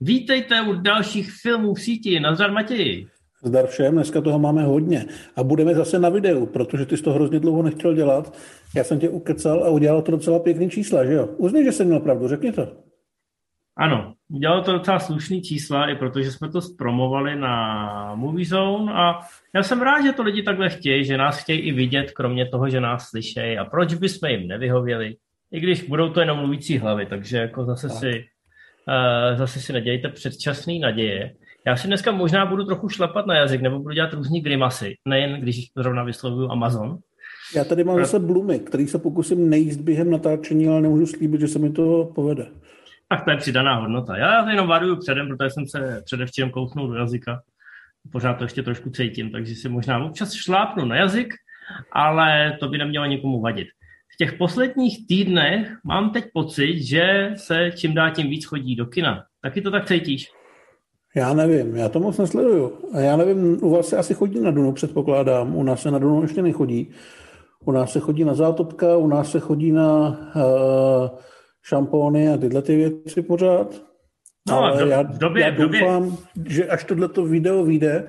Vítejte u dalších filmů v síti. Nazdar Matěji. Zdar všem, dneska toho máme hodně. A budeme zase na videu, protože ty jsi to hrozně dlouho nechtěl dělat. Já jsem tě ukecal a udělal to docela pěkný čísla, že jo? Uznej, že jsem měl pravdu, řekni to. Ano, dělalo to docela slušný čísla, i protože jsme to zpromovali na Movie Zone a já jsem rád, že to lidi takhle chtějí, že nás chtějí i vidět, kromě toho, že nás slyšejí a proč bychom jim nevyhověli, i když budou to jenom mluvící hlavy, takže jako zase tak. si zase si nedějte předčasný naděje. Já si dneska možná budu trochu šlapat na jazyk, nebo budu dělat různý grimasy, nejen když zrovna vyslovuju Amazon. Já tady mám zase blumy, který se pokusím nejíst během natáčení, ale nemůžu slíbit, že se mi to povede. Tak to je přidaná hodnota. Já to jenom varuju předem, protože jsem se předevčírem kousnul do jazyka. Pořád to ještě trošku cítím, takže si možná občas šlápnu na jazyk, ale to by nemělo nikomu vadit. V těch posledních týdnech mám teď pocit, že se čím dál tím víc chodí do kina. Taky to tak cítíš? Já nevím, já to moc nesleduju. A já nevím, u vás se asi chodí na Dunu, předpokládám. U nás se na Dunu ještě nechodí. U nás se chodí na zátopka, u nás se chodí na uh, šampóny a tyhle ty věci pořád. No, Ale do, já, v době, já doufám, době... že až tohleto video vyjde,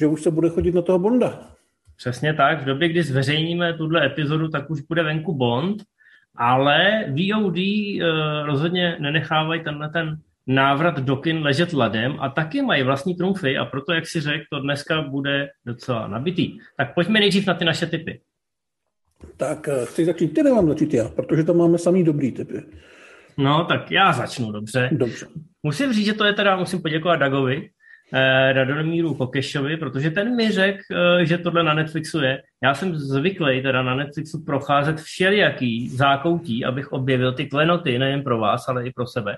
že už se bude chodit na toho Bonda. Přesně tak. V době, kdy zveřejníme tuhle epizodu, tak už bude venku Bond, ale VOD eh, rozhodně nenechávají tenhle ten návrat do kin ležet ladem a taky mají vlastní trumfy a proto, jak si řekl, to dneska bude docela nabitý. Tak pojďme nejdřív na ty naše typy. Tak eh, chci začít, ty nemám začít já, protože tam máme samý dobrý typy. No, tak já začnu, dobře. Dobře. Musím říct, že to je teda, musím poděkovat Dagovi, eh, Radomíru Kokešovi, protože ten mi řekl, eh, že tohle na Netflixu je. Já jsem zvyklý teda na Netflixu procházet všelijaký zákoutí, abych objevil ty klenoty nejen pro vás, ale i pro sebe.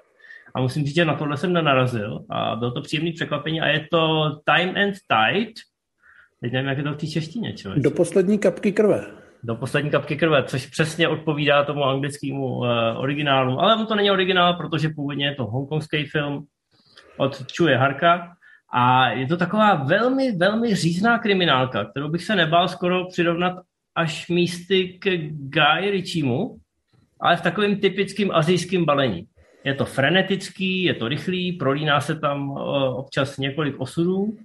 A musím říct, že na tohle jsem nenarazil a bylo to příjemný překvapení a je to Time and Tide. Teď nevím, jak je to v té češtině, člověk. Do poslední kapky krve. Do poslední kapky krve, což přesně odpovídá tomu anglickému uh, originálu. Ale to není originál, protože původně je to hongkongský film od Chue Harka. A je to taková velmi, velmi řízná kriminálka, kterou bych se nebál skoro přirovnat až místy k Guy Ritchiemu, ale v takovém typickém azijském balení. Je to frenetický, je to rychlý, prolíná se tam eh, občas několik osudů.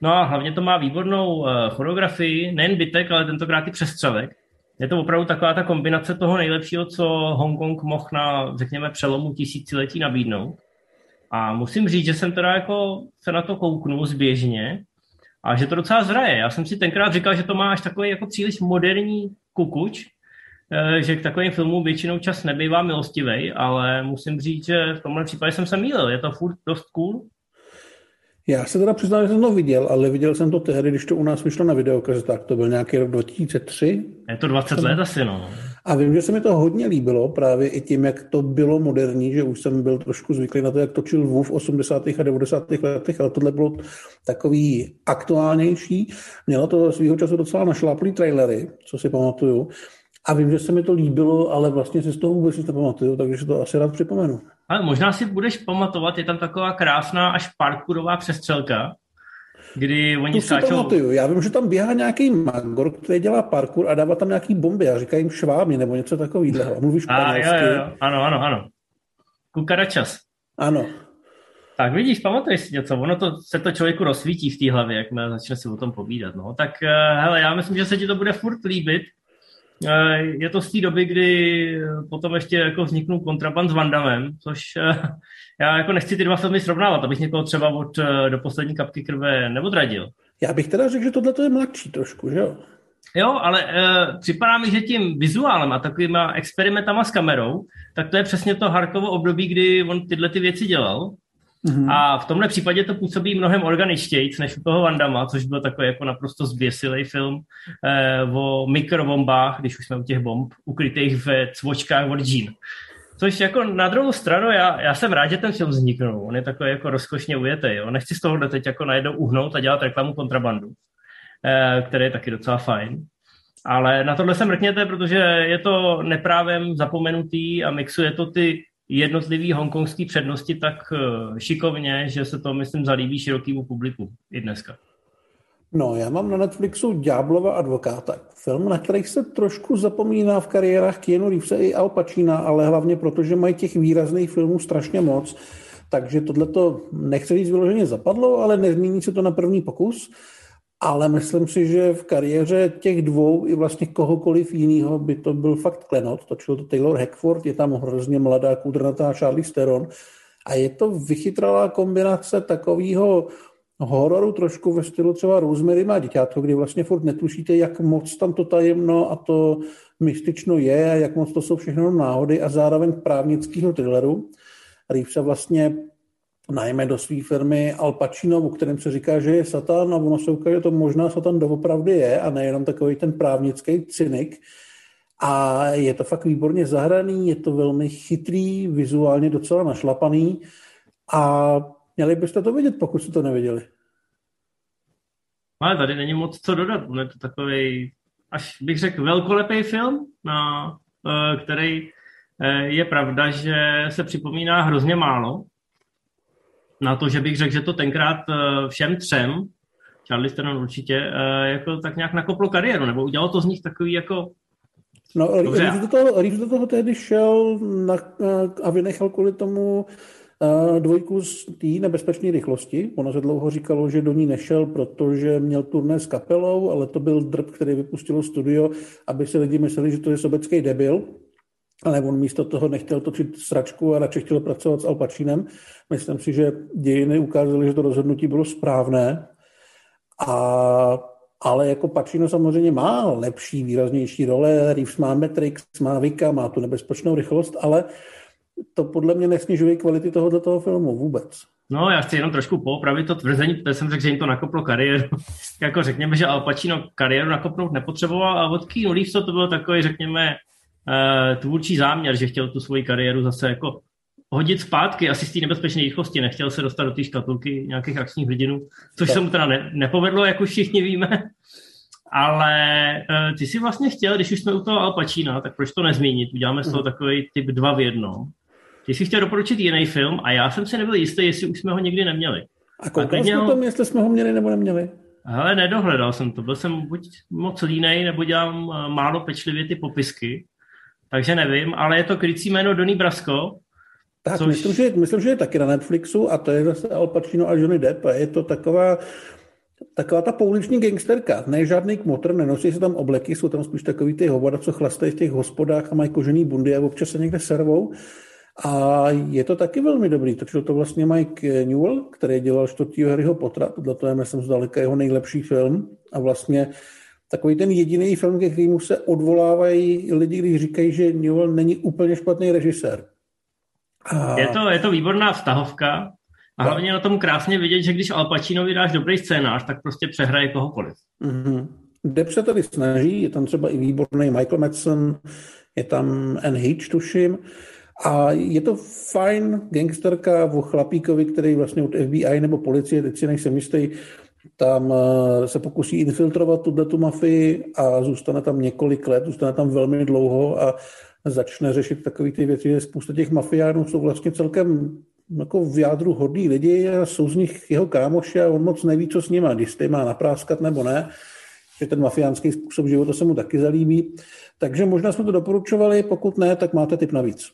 No a hlavně to má výbornou eh, choreografii, nejen bytek, ale tentokrát i přestřelek. Je to opravdu taková ta kombinace toho nejlepšího, co Hongkong mohl na, řekněme, přelomu tisíciletí nabídnout. A musím říct, že jsem teda jako se na to kouknul zběžně a že to docela zraje. Já jsem si tenkrát říkal, že to má až takový jako příliš moderní kukuč, Eh, že k takovým filmům většinou čas nebývá milostivý, ale musím říct, že v tomhle případě jsem se mýlil. Je to furt dost cool. Já se teda přiznám, že jsem to viděl, ale viděl jsem to tehdy, když to u nás vyšlo na tak To byl nějaký rok 2003. Je to 20 let asi, no. A vím, že se mi to hodně líbilo, právě i tím, jak to bylo moderní, že už jsem byl trošku zvyklý na to, jak točil Wu v 80. a 90. letech, ale tohle bylo takový aktuálnější. Mělo to svýho času docela našláplý trailery, co si pamatuju. A vím, že se mi to líbilo, ale vlastně si z toho vůbec nepamatuju, takže to asi rád připomenu. Ale možná si budeš pamatovat, je tam taková krásná až parkourová přestřelka, kdy oni skáčou... Já vím, že tam běhá nějaký magor, který dělá parkour a dává tam nějaký bomby a říká jim švámy nebo něco takového. A mluvíš španělsky. jo, jo. Ano, ano, ano. Kukaračas. Ano. Tak vidíš, pamatuješ si něco, ono to, se to člověku rozsvítí v té hlavě, jak začne si o tom povídat. No. Tak uh, hele, já myslím, že se ti to bude furt líbit, Eh, je to z té doby, kdy potom ještě jako vzniknul kontraband s Vandamem, což eh, já jako nechci ty dva filmy srovnávat, abych někoho třeba od eh, do poslední kapky krve neodradil. Já bych teda řekl, že tohle je mladší trošku, že jo? Jo, ale uh, připadá mi, že tím vizuálem a takovýma experimentama s kamerou, tak to je přesně to Harkovo období, kdy on tyhle ty věci dělal. Mm-hmm. A v tomhle případě to působí mnohem organičtějc než u toho Vandama, což byl takový jako naprosto zběsilý film eh, o mikrobombách, když už jsme u těch bomb, ukrytých ve cvočkách od Jean. Což jako na druhou stranu, já, já jsem rád, že ten film vzniknul. On je takový jako rozkošně ujetý. Jo. Nechci z toho teď jako najednou uhnout a dělat reklamu kontrabandu, eh, který je taky docela fajn. Ale na tohle se mrkněte, protože je to neprávem zapomenutý a mixuje to ty jednotlivý hongkongský přednosti tak eh, šikovně, že se to, myslím, zalíbí širokému publiku i dneska. No, já mám na Netflixu Ďáblova advokáta. Film, na který se trošku zapomíná v kariérách Keanu Reevese i Al Pacina, ale hlavně proto, že mají těch výrazných filmů strašně moc, takže tohle to nechci říct vyloženě zapadlo, ale nezmíní se to na první pokus. Ale myslím si, že v kariéře těch dvou i vlastně kohokoliv jiného by to byl fakt klenot. Točil to Taylor Hackford, je tam hrozně mladá, kudrnatá Charlie Steron. A je to vychytralá kombinace takového hororu trošku ve stylu třeba Rosemary má děťátko, kdy vlastně furt netušíte, jak moc tam to tajemno a to mystično je a jak moc to jsou všechno náhody a zároveň právnického thrilleru. Reeves se vlastně najme do své firmy Al Pacino, o kterém se říká, že je satan a ono se ukáže, že to možná satan doopravdy je a nejenom takový ten právnický cynik. A je to fakt výborně zahraný, je to velmi chytrý, vizuálně docela našlapaný a měli byste to vidět, pokud jste to neviděli. Ale tady není moc co dodat, je to takový, až bych řekl, velkolepý film, na, eh, který eh, je pravda, že se připomíná hrozně málo, na to, že bych řekl, že to tenkrát eh, všem třem, Charlie Theron určitě, jako tak nějak nakoplo kariéru, nebo udělalo to z nich takový jako No, Reeves do, toho, Reeves do toho tehdy šel na, a vynechal kvůli tomu dvojku z té nebezpečné rychlosti. Ono se dlouho říkalo, že do ní nešel, protože měl turné s kapelou, ale to byl drb, který vypustilo studio, aby si lidi mysleli, že to je sobecký debil. Ale on místo toho nechtěl točit sračku a radši chtěl pracovat s Al Pacinem. Myslím si, že dějiny ukázaly, že to rozhodnutí bylo správné. A ale jako Pacino samozřejmě má lepší, výraznější role, Reeves má Matrix, má Vika, má tu nebezpečnou rychlost, ale to podle mě nesnižuje kvality tohoto toho filmu vůbec. No, já chci jenom trošku poopravit to tvrzení, protože jsem řekl, že jim to nakoplo kariéru. jako řekněme, že Al Pacino kariéru nakopnout nepotřeboval a od Keanu Reeves to bylo takový, řekněme, uh, tvůrčí záměr, že chtěl tu svoji kariéru zase jako hodit zpátky, asi z té nebezpečné rychlosti, nechtěl se dostat do té škatulky nějakých akčních hrdinů, což tak. se mu teda ne, nepovedlo, jak už všichni víme. Ale uh, ty si vlastně chtěl, když už jsme u toho Al Pacina, tak proč to nezmínit? Uděláme z toho mhm. takový typ dva v jednom. Ty jsi chtěl doporučit jiný film a já jsem si nebyl jistý, jestli už jsme ho někdy neměli. A koukal jsi měl... tom, jestli jsme ho měli nebo neměli? Ale nedohledal jsem to. Byl jsem buď moc línej, nebo dělám eh, málo pečlivě ty popisky. Takže nevím, ale je to krycí jméno Donny Brasco, tak, což... myslím, že, myslím, že je taky na Netflixu a to je zase Al Pacino a Johnny Depp a je to taková taková ta pouliční gangsterka, ne žádný kmotr, nenosí se tam obleky, jsou tam spíš takový ty hovada, co chlastají v těch hospodách a mají kožený bundy a občas se někde servou. A je to taky velmi dobrý. Takže to vlastně Mike Newell, který dělal čtvrtýho Harryho Pottera, tohle to je, myslím, zdaleka jeho nejlepší film. A vlastně takový ten jediný film, ke kterému se odvolávají lidi, když říkají, že Newell není úplně špatný režisér. A... Je, to, je to výborná vztahovka a hlavně na tom krásně vidět, že když Al Pacinovi dáš dobrý scénář, tak prostě přehraje kohokoliv. Mm-hmm. Depp se tady snaží, je tam třeba i výborný Michael Madsen, je tam Anne Hitch, tuším, a je to fajn gangsterka o chlapíkovi, který vlastně od FBI nebo policie, teď si nejsem jistý, tam eh, se pokusí infiltrovat tuhle tu mafii a zůstane tam několik let, zůstane tam velmi dlouho a začne řešit takové ty věci, že spousta těch mafiánů jsou vlastně celkem jako v jádru hodný lidi a jsou z nich jeho kámoši a on moc neví, co s nimi, jestli má napráskat nebo ne, že ten mafiánský způsob života se mu taky zalíbí. Takže možná jsme to doporučovali, pokud ne, tak máte tip navíc.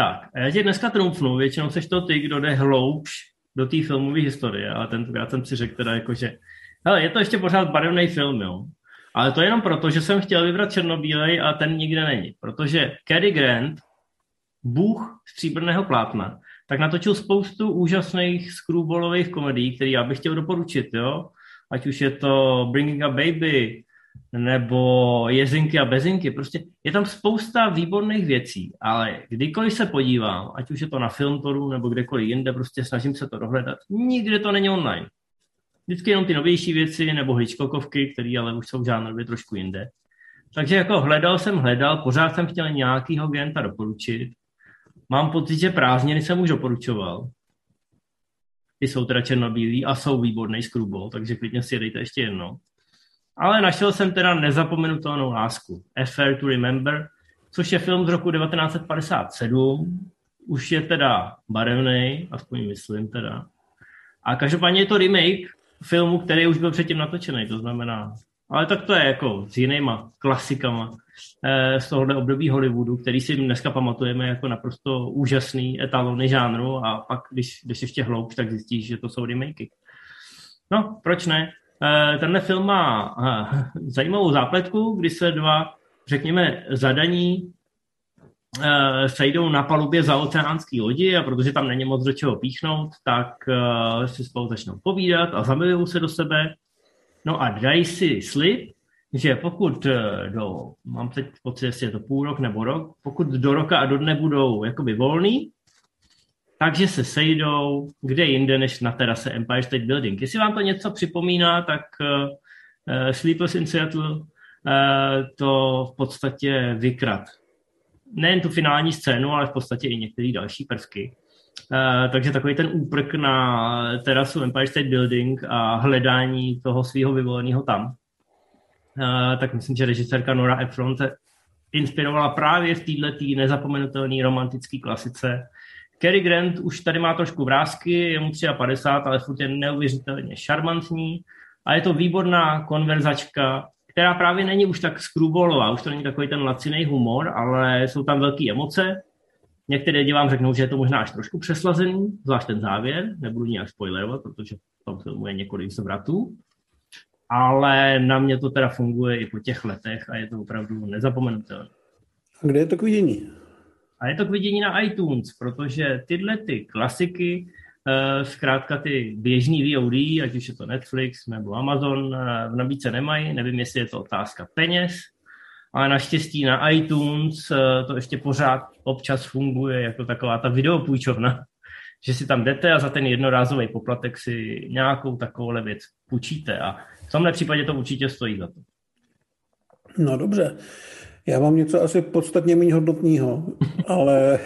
Tak, já tě dneska trumfnu, většinou seš to ty, kdo jde hloubš do té filmové historie, ale tentokrát jsem si řekl teda jako, že hele, je to ještě pořád barevný film, jo. Ale to jenom proto, že jsem chtěl vybrat černobílej a ten nikde není. Protože Cary Grant, bůh stříbrného plátna, tak natočil spoustu úžasných screwballových komedií, které já bych chtěl doporučit, jo. Ať už je to Bringing a Baby, nebo Jezinky a Bezinky. Prostě je tam spousta výborných věcí, ale kdykoliv se podívám, ať už je to na Filmtoru nebo kdekoliv jinde, prostě snažím se to dohledat, nikde to není online. Vždycky jenom ty novější věci nebo Hitchcockovky, které ale už jsou žánrově trošku jinde. Takže jako hledal jsem, hledal, pořád jsem chtěl nějakýho genta doporučit. Mám pocit, že prázdniny jsem už doporučoval. Ty jsou teda černobílý a jsou výborný screwball, takže klidně si jedejte ještě jedno. Ale našel jsem teda nezapomenutelnou lásku. A Fair to Remember, což je film z roku 1957. Už je teda barevný, aspoň myslím teda. A každopádně je to remake filmu, který už byl předtím natočený, to znamená. Ale tak to je jako s jinýma klasikama. z tohohle období Hollywoodu, který si dneska pamatujeme jako naprosto úžasný etalony žánru a pak, když, když ještě hloubš, tak zjistíš, že to jsou remakey. No, proč ne? Tenhle film má zajímavou zápletku, kdy se dva, řekněme, zadaní uh, sejdou na palubě za oceánský lodi a protože tam není moc do čeho píchnout, tak si spolu začnou povídat a zamilují se do sebe. No a dají si slib, že pokud do, mám teď pocit, jestli je to půl rok nebo rok, pokud do roka a do dne budou jakoby volný, takže se sejdou kde jinde než na terase Empire State Building. Jestli vám to něco připomíná, tak uh, Sleepless in Seattle uh, to v podstatě vykrad nejen tu finální scénu, ale v podstatě i některé další prvky. Uh, takže takový ten úprk na terasu Empire State Building a hledání toho svého vyvoleného tam. Uh, tak myslím, že režisérka Nora Ephron se inspirovala právě v této nezapomenutelné romantické klasice. Cary Grant už tady má trošku vrázky, je mu 53, ale furt je neuvěřitelně šarmantní a je to výborná konverzačka která právě není už tak skrůbolová, už to není takový ten laciný humor, ale jsou tam velké emoce. Některé lidi vám řeknou, že je to možná až trošku přeslazený, zvlášť ten závěr, nebudu nějak spoilerovat, protože v tom filmu je několik zvratů, ale na mě to teda funguje i po těch letech a je to opravdu nezapomenutelné. A kde je to k vidění? A je to k vidění na iTunes, protože tyhle ty klasiky Eh, zkrátka ty běžný VOD, ať už je to Netflix nebo Amazon, eh, v nabídce nemají. Nevím, jestli je to otázka peněz, ale naštěstí na iTunes eh, to ještě pořád občas funguje jako taková ta videopůjčovna, že si tam jdete a za ten jednorázový poplatek si nějakou takovou věc půjčíte a v tomhle případě to určitě stojí za to. No dobře. Já mám něco asi podstatně méně hodnotného, ale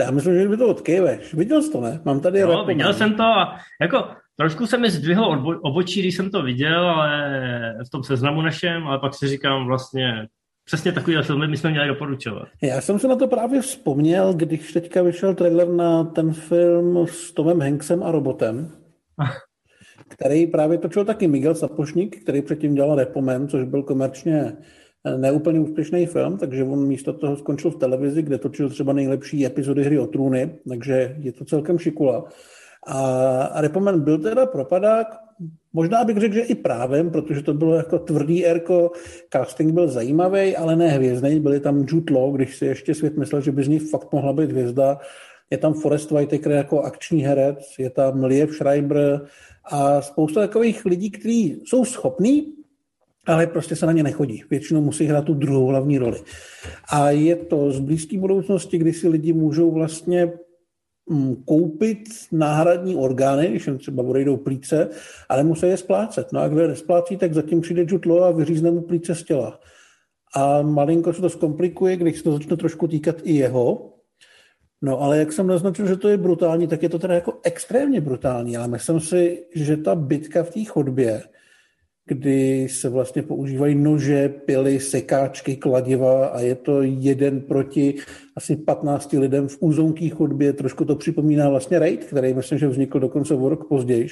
já myslím, že by to odkýveš. Viděl jsi to, ne? Mám tady no, viděl jsem to a jako trošku se mi zdvihl obočí, když jsem to viděl, ale v tom seznamu našem, ale pak si říkám vlastně, přesně takový filmy my jsme měli doporučovat. Já jsem se na to právě vzpomněl, když teďka vyšel trailer na ten film s Tomem Hanksem a robotem, který právě točil taky Miguel Sapošník, který předtím dělal Repomen, což byl komerčně neúplně úspěšný film, takže on místo toho skončil v televizi, kde točil třeba nejlepší epizody hry o trůny, takže je to celkem šikula. A Repomen byl teda propadák, možná bych řekl, že i právem, protože to bylo jako tvrdý erko, casting byl zajímavý, ale ne hvězdný, byli tam Jude Law, když si ještě svět myslel, že by z ní fakt mohla být hvězda, je tam Forest Whitaker jako akční herec, je tam Liev Schreiber a spousta takových lidí, kteří jsou schopní ale prostě se na ně nechodí. Většinou musí hrát tu druhou hlavní roli. A je to z blízké budoucnosti, kdy si lidi můžou vlastně mm, koupit náhradní orgány, když jim třeba odejdou plíce, ale musí je splácet. No a kdo je nesplácí, tak zatím přijde Jutlo a vyřízne mu plíce z těla. A malinko se to zkomplikuje, když se to začne trošku týkat i jeho. No ale jak jsem naznačil, že to je brutální, tak je to teda jako extrémně brutální. Ale myslím si, že ta bitka v té chodbě kdy se vlastně používají nože, pily, sekáčky, kladiva a je to jeden proti asi 15 lidem v úzonké chodbě. Trošku to připomíná vlastně Raid, který myslím, že vznikl dokonce o rok později.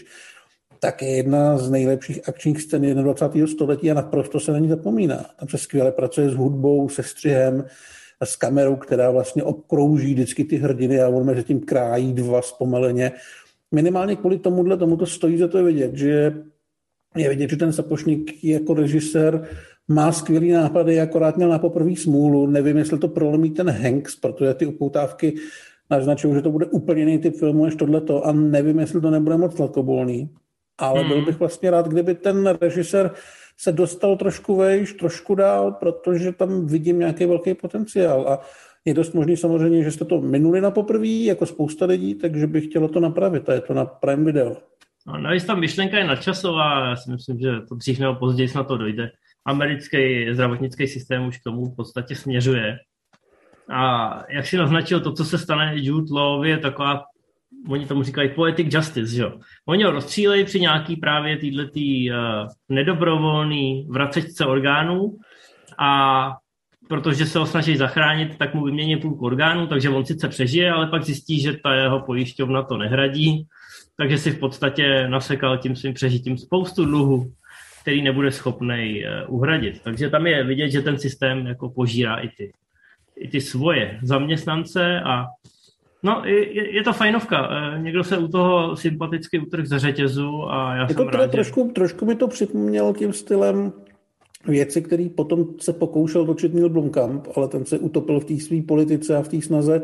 Tak je jedna z nejlepších akčních scén 21. století a naprosto se na ní zapomíná. Tam se skvěle pracuje s hudbou, se střihem, s kamerou, která vlastně obkrouží vždycky ty hrdiny a on mezi tím krájí dva zpomaleně. Minimálně kvůli tomuhle tomu to stojí za to vidět, že je vidět, že ten Sapošník jako režisér má skvělý nápady, akorát měl na poprvé smůlu. Nevím, jestli to prolomí ten Hanks, protože ty upoutávky naznačují, že to bude úplně jiný typ filmu než tohleto a nevím, jestli to nebude moc tlakobolný. Ale hmm. byl bych vlastně rád, kdyby ten režisér se dostal trošku vejš, trošku dál, protože tam vidím nějaký velký potenciál a je dost možný samozřejmě, že jste to minuli na poprví, jako spousta lidí, takže bych chtělo to napravit a je to na Prime Video. No, navíc ta myšlenka je nadčasová, já si myslím, že to dřív nebo později na to dojde. Americký zdravotnický systém už k tomu v podstatě směřuje. A jak si naznačil, to, co se stane Jude Law, je taková, oni tomu říkají poetic justice, že jo. Oni ho rozstřílejí při nějaký právě týhle tý, uh, nedobrovolný vracečce orgánů a protože se ho snaží zachránit, tak mu vymění půlku orgánů, takže on sice přežije, ale pak zjistí, že ta jeho pojišťovna to nehradí takže si v podstatě nasekal tím svým přežitím spoustu dluhu který nebude schopný uhradit. Takže tam je vidět, že ten systém jako požírá i ty, i ty svoje zaměstnance a No, je, je to fajnovka. Někdo se u toho sympaticky utrh ze řetězu a já je to jsem rád, trošku, že... trošku mi to připomnělo tím stylem věci, který potom se pokoušel točit Neil Blomkamp, ale ten se utopil v té své politice a v té snaze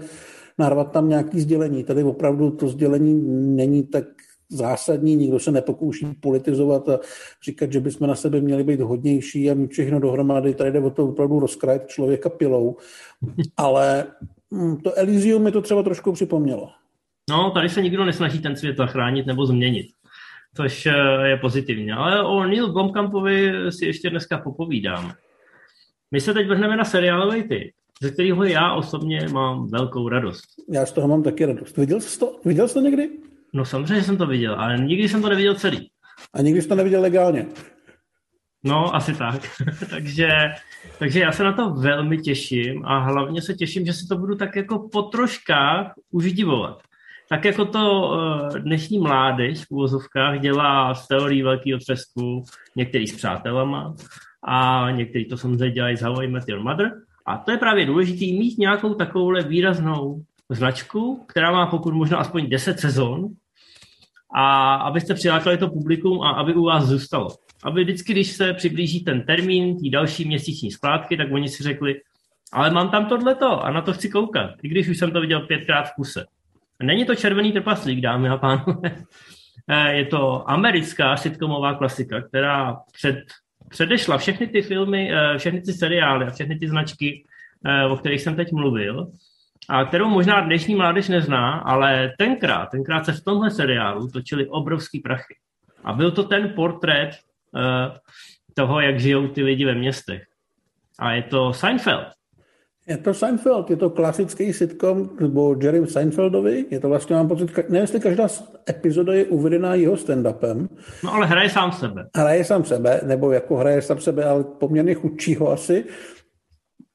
narvat tam nějaký sdělení. Tady opravdu to sdělení není tak zásadní, nikdo se nepokouší politizovat a říkat, že bychom na sebe měli být hodnější a mít všechno dohromady. Tady jde o to opravdu rozkrajit člověka pilou. Ale hm, to Elysium mi to třeba trošku připomnělo. No, tady se nikdo nesnaží ten svět zachránit nebo změnit což eh, je pozitivní. Ale o Neil Blomkampovi si ještě dneska popovídáme. My se teď vrhneme na seriálový typ, ze kterého já osobně mám velkou radost. Já z toho mám taky radost. Viděl jsi to? Viděl jsi to někdy? No samozřejmě jsem to viděl, ale nikdy jsem to neviděl celý. A nikdy jsi to neviděl legálně? No, asi tak. takže, takže já se na to velmi těším a hlavně se těším, že si to budu tak jako po troškách už divovat tak jako to eh, dnešní mládež v úvozovkách dělá z teorií velkého třesku některý s přátelama a některý to samozřejmě dělají z How I Met Your Mother. A to je právě důležité mít nějakou takovouhle výraznou značku, která má pokud možno aspoň 10 sezon a abyste přilákali to publikum a aby u vás zůstalo. Aby vždycky, když se přiblíží ten termín, tí další měsíční splátky, tak oni si řekli, ale mám tam tohleto a na to chci koukat, i když už jsem to viděl pětkrát v kuse. Není to červený trpaslík, dámy a pánové. Eh, je to americká sitcomová klasika, která před, předešla všechny ty filmy, eh, všechny ty seriály a všechny ty značky, eh, o kterých jsem teď mluvil, a kterou možná dnešní mládež nezná, ale tenkrát, tenkrát se v tomhle seriálu točili obrovský prachy. A byl to ten portrét toho, jak žijou ty lidi ve městech. A je to Seinfeld. Je to Seinfeld, je to klasický sitcom nebo Jerry Seinfeldovi, je to vlastně, mám pocit, nevím, jestli každá epizoda je uvedená jeho stand-upem. No ale hraje sám sebe. Hraje sám sebe, nebo jako hraje sám sebe, ale poměrně chudšího asi.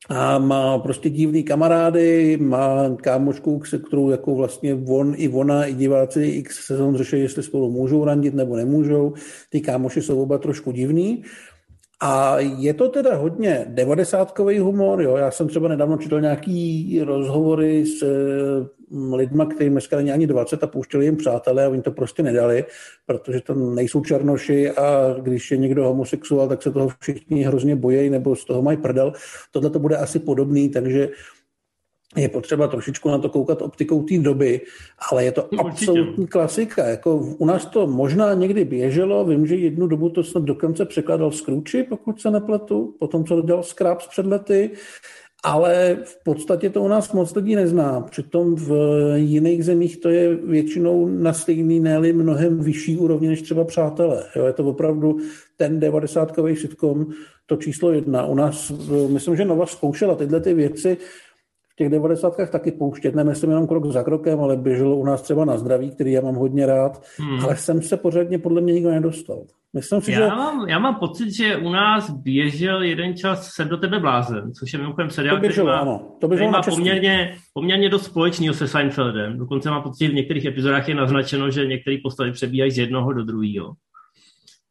A má prostě divný kamarády, má kámočku, se kterou jako vlastně on i ona, i diváci x sezon řeší, jestli spolu můžou randit nebo nemůžou. Ty kámoši jsou oba trošku divný. A je to teda hodně devadesátkový humor, jo. Já jsem třeba nedávno četl nějaký rozhovory s mm, lidma, kteří dneska není ani 20 a pouštěli jim přátelé a oni to prostě nedali, protože to nejsou černoši a když je někdo homosexuál, tak se toho všichni hrozně bojejí nebo z toho mají prdel. Tohle to bude asi podobný, takže je potřeba trošičku na to koukat optikou té doby, ale je to Určitě. absolutní klasika. Jako u nás to možná někdy běželo, vím, že jednu dobu to snad dokonce překladal Scrooge, pokud se nepletu, potom co dělal Scraps před lety, ale v podstatě to u nás moc lidí nezná. Přitom v jiných zemích to je většinou na stejný, ne mnohem vyšší úrovni než třeba přátelé. Jo, je to opravdu ten 90 sitcom, to číslo jedna. U nás, myslím, že Nova zkoušela tyhle ty věci v těch devadesátkách taky pouštět, nemyslím jenom krok za krokem, ale běželo u nás třeba na zdraví, který já mám hodně rád, hmm. ale jsem se pořádně podle mě nikdo nedostal. Myslím si, já, že... mám, já mám pocit, že u nás běžel jeden čas Jsem do tebe blázen, což je mimochodem seriál, to běželo, který má, ano. To běželo má poměrně, poměrně dost společného se Seinfeldem. Dokonce má pocit, že v některých epizodách je naznačeno, že některé postavy přebíhají z jednoho do druhého.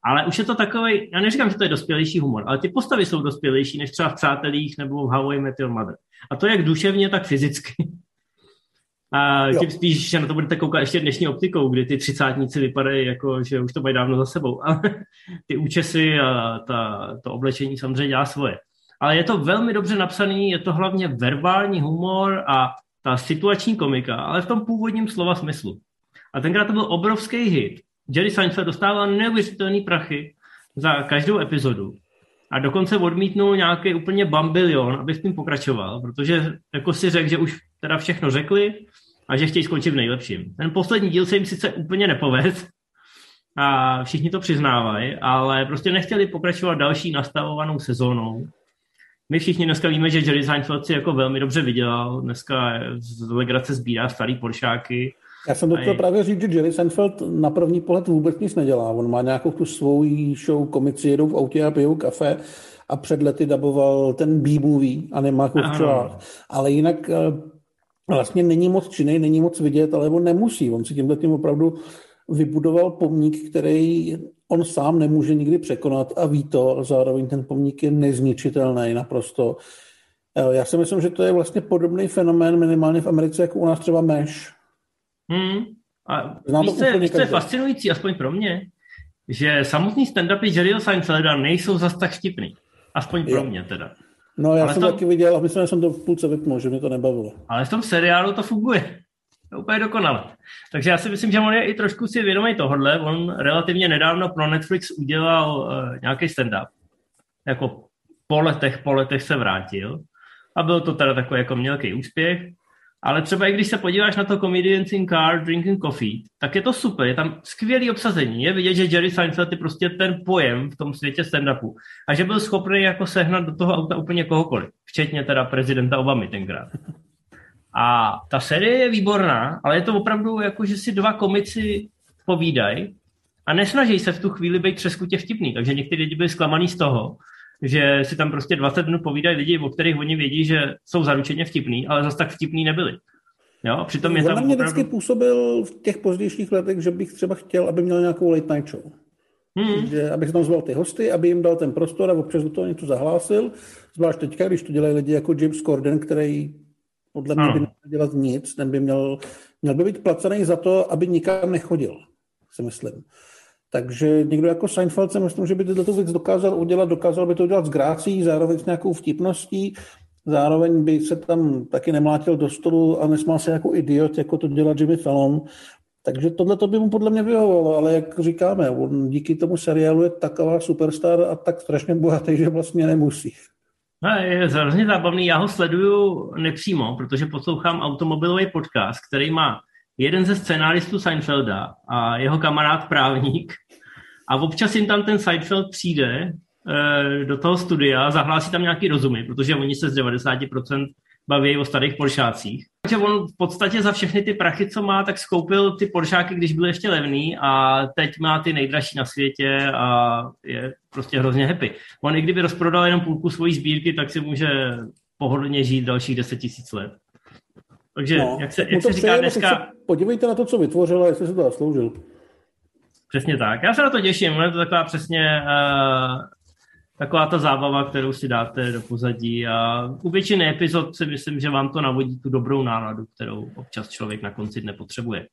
Ale už je to takový, já neříkám, že to je dospělejší humor, ale ty postavy jsou dospělejší než třeba v Přátelích nebo v How I Met Your Mother. A to jak duševně, tak fyzicky. A tím spíš, že na to budete koukat ještě dnešní optikou, kdy ty třicátníci vypadají jako, že už to mají dávno za sebou. Ale ty účesy a ta, to oblečení samozřejmě dělá svoje. Ale je to velmi dobře napsaný, je to hlavně verbální humor a ta situační komika, ale v tom původním slova smyslu. A tenkrát to byl obrovský hit. Jerry Seinfeld dostával neuvěřitelný prachy za každou epizodu a dokonce odmítnul nějaký úplně bambilion, aby s tím pokračoval, protože jako si řekl, že už teda všechno řekli a že chtějí skončit v nejlepším. Ten poslední díl se jim sice úplně nepoved a všichni to přiznávají, ale prostě nechtěli pokračovat další nastavovanou sezónou. My všichni dneska víme, že Jerry Seinfeld si jako velmi dobře vydělal. Dneska z legrace sbírá starý poršáky já jsem to chtěl právě říct, že Jerry Seinfeld na první pohled vůbec nic nedělá. On má nějakou tu svou show, komici jedou v autě a pijou kafe a před lety daboval ten B-movie a nemá v Ale jinak eh, vlastně není moc činný, není moc vidět, ale on nemusí. On si tímhle tím opravdu vybudoval pomník, který on sám nemůže nikdy překonat a ví to, a zároveň ten pomník je nezničitelný naprosto. Eh, já si myslím, že to je vlastně podobný fenomén minimálně v Americe, jako u nás třeba Mesh. Hmm. A Znám víš, to, víš, co je fascinující, aspoň pro mě, že samotný stand-upy Jerryho Seinfelda nejsou zas tak štipný. Aspoň pro jo. mě teda. No já Ale jsem tom... taky viděl a myslím, že jsem to v půlce vypnul, že mě to nebavilo. Ale v tom seriálu to funguje. To úplně dokonale. Takže já si myslím, že on je i trošku si vědomý tohohle. On relativně nedávno pro Netflix udělal uh, nějaký stand-up. Jako po letech, po letech se vrátil. A byl to teda takový jako mělký úspěch. Ale třeba i když se podíváš na to Comedians in Car Drinking Coffee, tak je to super, je tam skvělý obsazení. Je vidět, že Jerry Seinfeld je prostě ten pojem v tom světě stand-upu. A že byl schopný jako sehnat do toho auta úplně kohokoliv, včetně teda prezidenta Obamy tenkrát. A ta série je výborná, ale je to opravdu jako, že si dva komici povídají a nesnaží se v tu chvíli být třeskutě vtipný. Takže někteří lidi byli zklamaný z toho, že si tam prostě 20 minut povídají lidi, o kterých oni vědí, že jsou zaručeně vtipný, ale zase tak vtipný nebyli. Jo, přitom je tam mě opravdu... vždycky působil v těch pozdějších letech, že bych třeba chtěl, aby měl nějakou late night show. Hmm. Že, abych tam zval ty hosty, aby jim dal ten prostor a občas do toho něco zahlásil. Zvlášť teďka, když to dělají lidi jako James Corden, který podle mě by neměl dělat nic, ten by měl, měl by být placený za to, aby nikam nechodil, si myslím. Takže někdo jako Seinfeld si myslím, že by tyto věc dokázal udělat, dokázal by to udělat s grácí, zároveň s nějakou vtipností, zároveň by se tam taky nemlátil do stolu a nesmál se jako idiot, jako to dělá Jimmy Fallon. Takže tohle to by mu podle mě vyhovovalo, ale jak říkáme, on díky tomu seriálu je taková superstar a tak strašně bohatý, že vlastně nemusí. No, je hrozně zábavný, já ho sleduju nepřímo, protože poslouchám automobilový podcast, který má jeden ze scénáristů Seinfelda a jeho kamarád právník a občas jim tam ten Seinfeld přijde e, do toho studia, zahlásí tam nějaký rozumy, protože oni se z 90% baví o starých Poršácích. Takže on v podstatě za všechny ty prachy, co má, tak skoupil ty Poršáky, když byly ještě levný a teď má ty nejdražší na světě a je prostě hrozně happy. On i kdyby rozprodal jenom půlku svojí sbírky, tak si může pohodlně žít dalších 10 tisíc let. Takže, no, jak se, jak se říká dneska... Se podívejte na to, co vytvořil a jestli se to zasloužil. Přesně tak. Já se na to těším. Je to taková přesně uh, taková ta zábava, kterou si dáte do pozadí a u většiny epizod si myslím, že vám to navodí tu dobrou náladu, kterou občas člověk na konci dne potřebuje.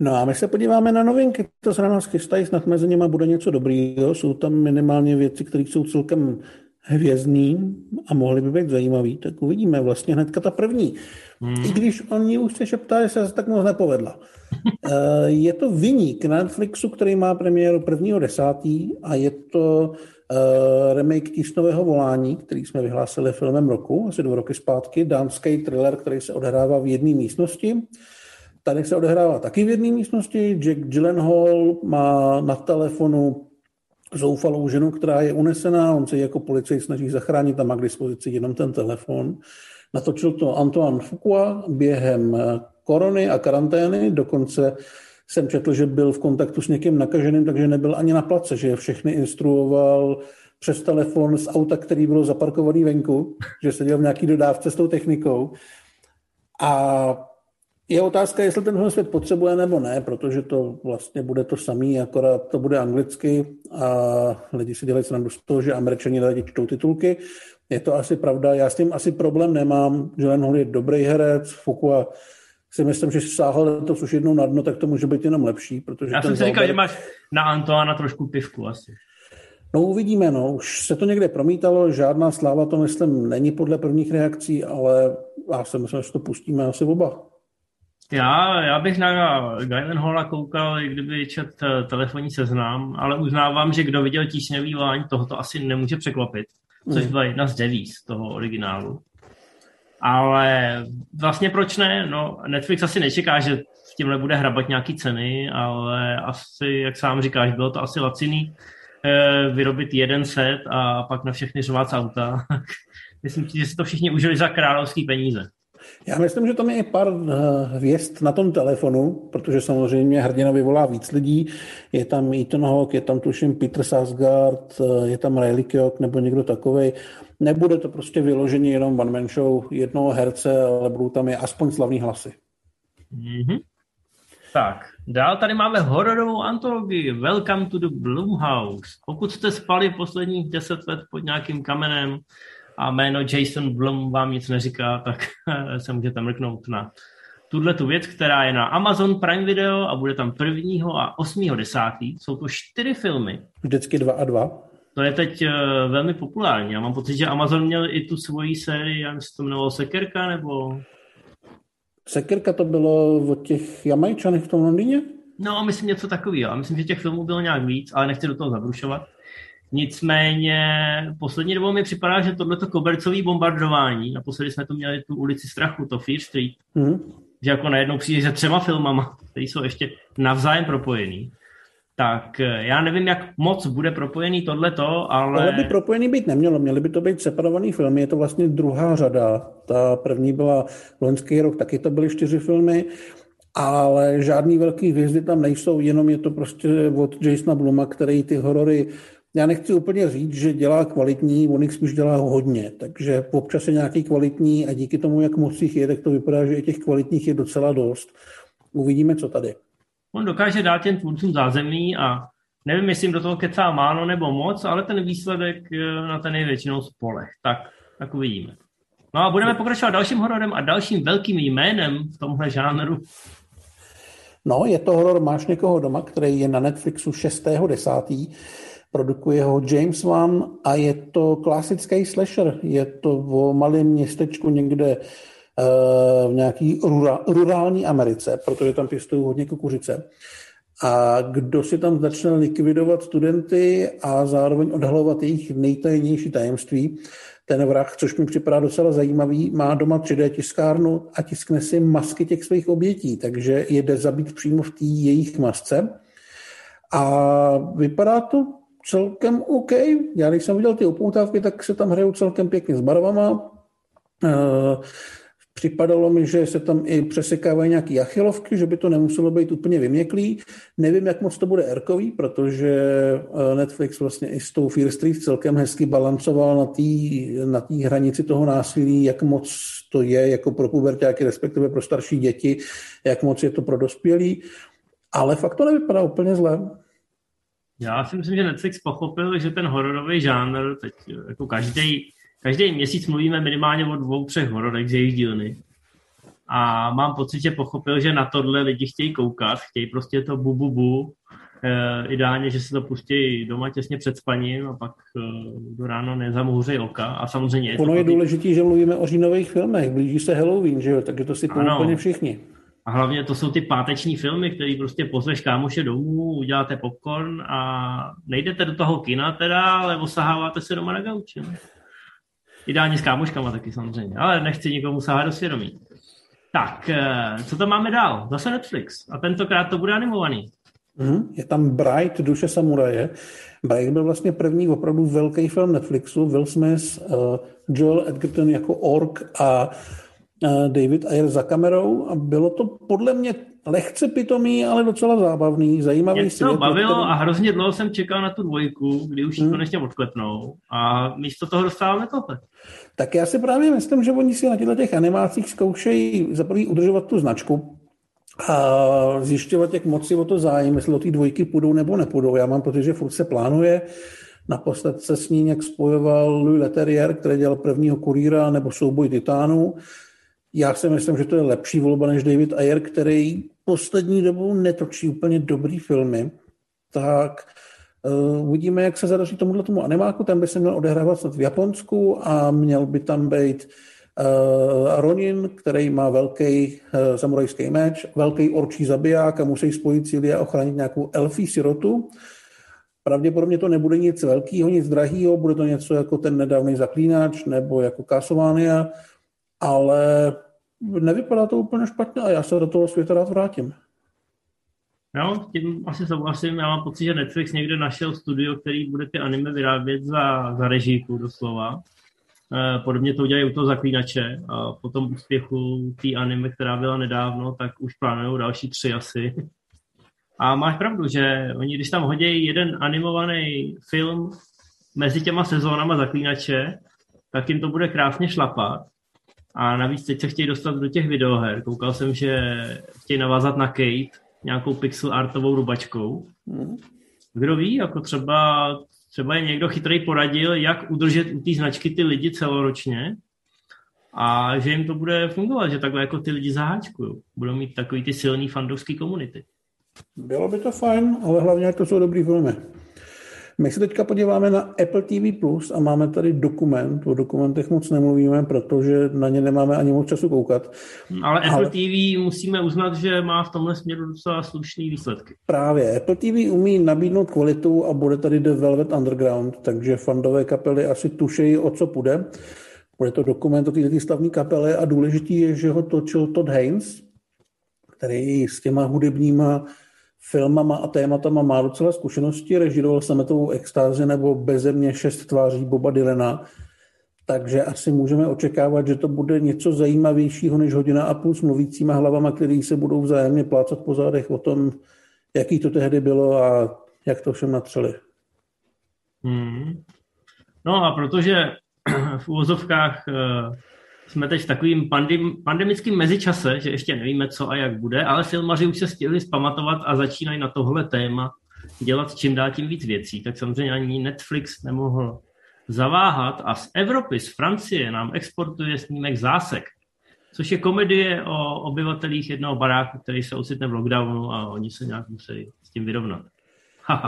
No a my se podíváme na novinky, to se na nás chystají, snad mezi nimi bude něco dobrýho. Jsou tam minimálně věci, které jsou celkem hvězdný a mohly by být zajímavý, tak uvidíme vlastně hnedka ta první. Hmm. I když oni už se šeptá, že se tak moc nepovedla. Eh, je to Vyník na Netflixu, který má premiéru 1.10. a je to uh, remake Tísnového volání, který jsme vyhlásili filmem roku, asi dva roky zpátky, dánský thriller, který se odehrává v jedné místnosti. Tady se odehrává taky v jedné místnosti. Jack Gyllenhaal má na telefonu zoufalou ženu, která je unesená, on se jako policajt snaží zachránit a má k dispozici jenom ten telefon. Natočil to Antoine Fuqua během korony a karantény, dokonce jsem četl, že byl v kontaktu s někým nakaženým, takže nebyl ani na place, že je všechny instruoval přes telefon z auta, který bylo zaparkovaný venku, že seděl v nějaký dodávce s tou technikou. A je otázka, jestli ten svět potřebuje nebo ne, protože to vlastně bude to samý, akorát to bude anglicky a lidi si dělají srandu z toho, že američani rádi čtou titulky. Je to asi pravda, já s tím asi problém nemám. Julian je dobrý herec, Fukua si myslím, že sáhl to už jednou na dno, tak to může být jenom lepší. Protože já jsem si říkal, že máš na Antoana trošku pivku asi. No uvidíme, no. Už se to někde promítalo, žádná sláva to myslím není podle prvních reakcí, ale já si myslím, že to pustíme asi oba. Já, já bych na Halla koukal, i kdyby čet eh, telefonní seznam, ale uznávám, že kdo viděl tísňový láň, toho to asi nemůže překvapit, což hmm. byla jedna z devíz toho originálu. Ale vlastně proč ne? No, Netflix asi nečeká, že v tímhle bude hrabat nějaký ceny, ale asi, jak sám říkáš, bylo to asi laciný eh, vyrobit jeden set a pak na všechny řovat auta. Myslím si, že si to všichni užili za královský peníze. Já myslím, že tam je pár eh, hvězd na tom telefonu, protože samozřejmě hrdina vyvolá víc lidí. Je tam Ethan Hawke, je tam tuším Peter Sarsgaard, eh, je tam Riley Keough nebo někdo takový. Nebude to prostě vyloženě jenom one man show jednoho herce, ale budou tam je aspoň slavní hlasy. Mm-hmm. Tak, dál tady máme hororovou antologii Welcome to the Blumhouse. Pokud jste spali posledních deset let pod nějakým kamenem a jméno Jason Blum vám nic neříká, tak se můžete mrknout na tuhle tu věc, která je na Amazon Prime Video a bude tam prvního a 8. desátý. Jsou to čtyři filmy. Vždycky dva a dva. To je teď uh, velmi populární. Já mám pocit, že Amazon měl i tu svoji sérii, já myslím, to jmenovalo Sekerka, nebo... Sekerka to bylo od těch Jamajčanech v tom Londýně? No, myslím něco takového. A myslím, že těch filmů bylo nějak víc, ale nechci do toho zabrušovat. Nicméně poslední dobou mi připadá, že tohleto kobercové bombardování, naposledy jsme tu měli tu ulici strachu, to Fear Street, mm. že jako najednou přijde se třema filmama, které jsou ještě navzájem propojený, tak eh, já nevím, jak moc bude propojený tohleto, ale... Ale by propojený být nemělo, měly by to být separovaný filmy, je to vlastně druhá řada. Ta první byla loňský rok, taky to byly čtyři filmy, ale žádný velký hvězdy tam nejsou, jenom je to prostě od Jasona Bluma, který ty horory já nechci úplně říct, že dělá kvalitní, on jich spíš dělá hodně, takže občas je nějaký kvalitní a díky tomu, jak moc jich je, tak to vypadá, že i těch kvalitních je docela dost. Uvidíme, co tady. On dokáže dát těm tvůrcům zázemí a nevím, jestli jim do toho kecá málo nebo moc, ale ten výsledek eh, na ten je většinou spolech. Tak, tak uvidíme. No a budeme pokračovat dalším hororem a dalším velkým jménem v tomhle žánru. No, je to horor Máš někoho doma, který je na Netflixu 6.10. Produkuje ho James Wan a je to klasický slasher. Je to o malém městečku někde v nějaký rurální Americe, protože tam pěstují hodně kukuřice. A kdo si tam začne likvidovat studenty a zároveň odhalovat jejich nejtajnější tajemství, ten vrah, což mi připadá docela zajímavý, má doma 3D tiskárnu a tiskne si masky těch svých obětí, takže jede zabít přímo v té jejich masce. A vypadá to celkem OK. Já když jsem viděl ty upoutávky, tak se tam hrajou celkem pěkně s barvama. Připadalo mi, že se tam i přesekávají nějaké achilovky, že by to nemuselo být úplně vyměklý. Nevím, jak moc to bude erkový, protože eh, Netflix vlastně i s tou Fear Street celkem hezky balancoval na té na hranici toho násilí, jak moc to je jako pro pubertáky, respektive pro starší děti, jak moc je to pro dospělí. Ale fakt to nevypadá úplně zle. Já si myslím, že Netflix pochopil, že ten hororový žánr, teď jako každý každý měsíc mluvíme minimálně o dvou, třech hororech z jejich dílny. A mám pocit, že pochopil, že na tohle lidi chtějí koukat, chtějí prostě to bu, bu, bu. E, ideálně, že se to pustí doma těsně před spaním a pak e, do ráno nezamouřejí oka. A samozřejmě je ono je důležité, že mluvíme o říjnových filmech, blíží se Halloween, že jo, takže to si úplně všichni. A hlavně to jsou ty páteční filmy, které prostě pozveš kámoše domů, uděláte popcorn a nejdete do toho kina teda, ale osaháváte se doma na gauči. Ne? Ideálně s kámoškama taky samozřejmě, ale nechci nikomu sahat do svědomí. Tak, eh, co tam máme dál? Zase Netflix. A tentokrát to bude animovaný. Mm, je tam Bright, Duše samuraje. Bright byl vlastně první opravdu velký film Netflixu. Will Smith, uh, Joel Edgerton jako Ork a David Ayer za kamerou. A bylo to podle mě lehce pitomý, ale docela zábavný, zajímavý Mě to bavilo který... a hrozně dlouho jsem čekal na tu dvojku, kdy už hmm. konečně odklepnou a místo toho dostáváme tohle. Tak já si právě myslím, že oni si na těchto těch animacích zkoušejí za prvý udržovat tu značku, a zjišťovat, jak moc si o to zájem, jestli o ty dvojky půjdou nebo nepůjdou. Já mám pocit, že furt se plánuje. Naposled se s ní nějak spojoval Louis Leterrier, který dělal prvního kurýra nebo souboj titánů. Já si myslím, že to je lepší volba než David Ayer, který poslední dobou netočí úplně dobrý filmy. Tak uh, uvidíme, jak se zadaří tomuhle tomu animáku. Ten by se měl odehrávat snad v Japonsku a měl by tam být uh, Ronin, který má velký uh, samurajský meč, velký orčí zabiják a musí spojit síly a ochránit nějakou elfí sirotu. Pravděpodobně to nebude nic velkého, nic drahého, bude to něco jako ten nedávný zaklínač nebo jako Castlevania, ale nevypadá to úplně špatně a já se do toho světa rád vrátím. Jo, tím asi souhlasím. Já mám pocit, že Netflix někde našel studio, který bude ty anime vyrábět za, za režíku doslova. E, podobně to udělají u toho zaklínače a po tom úspěchu té anime, která byla nedávno, tak už plánují další tři asi. A máš pravdu, že oni, když tam hodí jeden animovaný film mezi těma sezónama zaklínače, tak jim to bude krásně šlapat. A navíc teď se chtějí dostat do těch videoher. Koukal jsem, že chtějí navázat na Kate, nějakou pixel artovou rubačkou. Hmm. Kdo ví, jako třeba, třeba je někdo chytrý poradil, jak udržet u té značky ty lidi celoročně a že jim to bude fungovat, že takhle jako ty lidi zaháčkují. Budou mít takový ty silný fandovský komunity. Bylo by to fajn, ale hlavně to jsou dobrý filmy. My se teďka podíváme na Apple TV Plus a máme tady dokument. O dokumentech moc nemluvíme, protože na ně nemáme ani moc času koukat. Ale Apple Ale... TV musíme uznat, že má v tomhle směru docela slušné výsledky. Právě. Apple TV umí nabídnout kvalitu a bude tady The Velvet Underground, takže fandové kapely asi tušejí, o co půjde. Bude to dokument o této slavné kapele a důležitý je, že ho točil Todd Haynes, který s těma hudebníma filmama a tématama má docela zkušenosti, režiroval sametovou extázi nebo Bezemě šest tváří Boba Dylena, takže asi můžeme očekávat, že to bude něco zajímavějšího než hodina a půl s mluvícíma hlavama, který se budou vzájemně plácat po zádech o tom, jaký to tehdy bylo a jak to všem natřeli. Hmm. No a protože v úvozovkách eh, jsme teď v takovým pandem, pandemickým mezičase, že ještě nevíme, co a jak bude, ale filmaři už se stihli zpamatovat a začínají na tohle téma dělat čím dál tím víc věcí. Tak samozřejmě ani Netflix nemohl zaváhat a z Evropy, z Francie nám exportuje snímek Zásek, což je komedie o obyvatelích jednoho baráku, který se ocitne v lockdownu a oni se nějak musí s tím vyrovnat.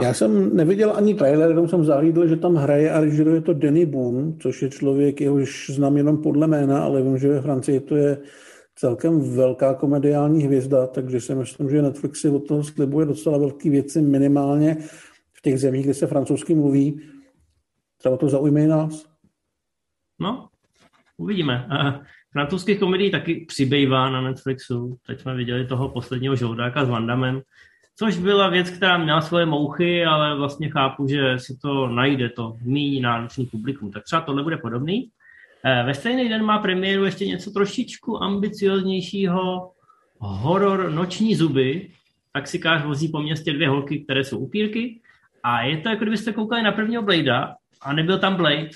Já jsem neviděl ani trailer, jenom jsem zahlídl, že tam hraje a režiruje to Danny Boone, což je člověk, jehož znám jenom podle jména, ale vím, že ve Francii to je celkem velká komediální hvězda, takže si myslím, že Netflix si od toho slibuje docela velké věci, minimálně v těch zemích, kde se francouzsky mluví. Třeba to zaujme i nás. No, uvidíme. Francouzských komedií taky přibývá na Netflixu. Teď jsme viděli toho posledního žoldáka s Vandamem, Což byla věc, která měla svoje mouchy, ale vlastně chápu, že si to najde to méně náročný publikum. Tak třeba tohle bude podobný. Eh, ve stejný den má premiéru ještě něco trošičku ambicioznějšího horor Noční zuby. Taxikář vozí po městě dvě holky, které jsou upírky a je to jako kdybyste koukali na prvního Bladea a nebyl tam Blade.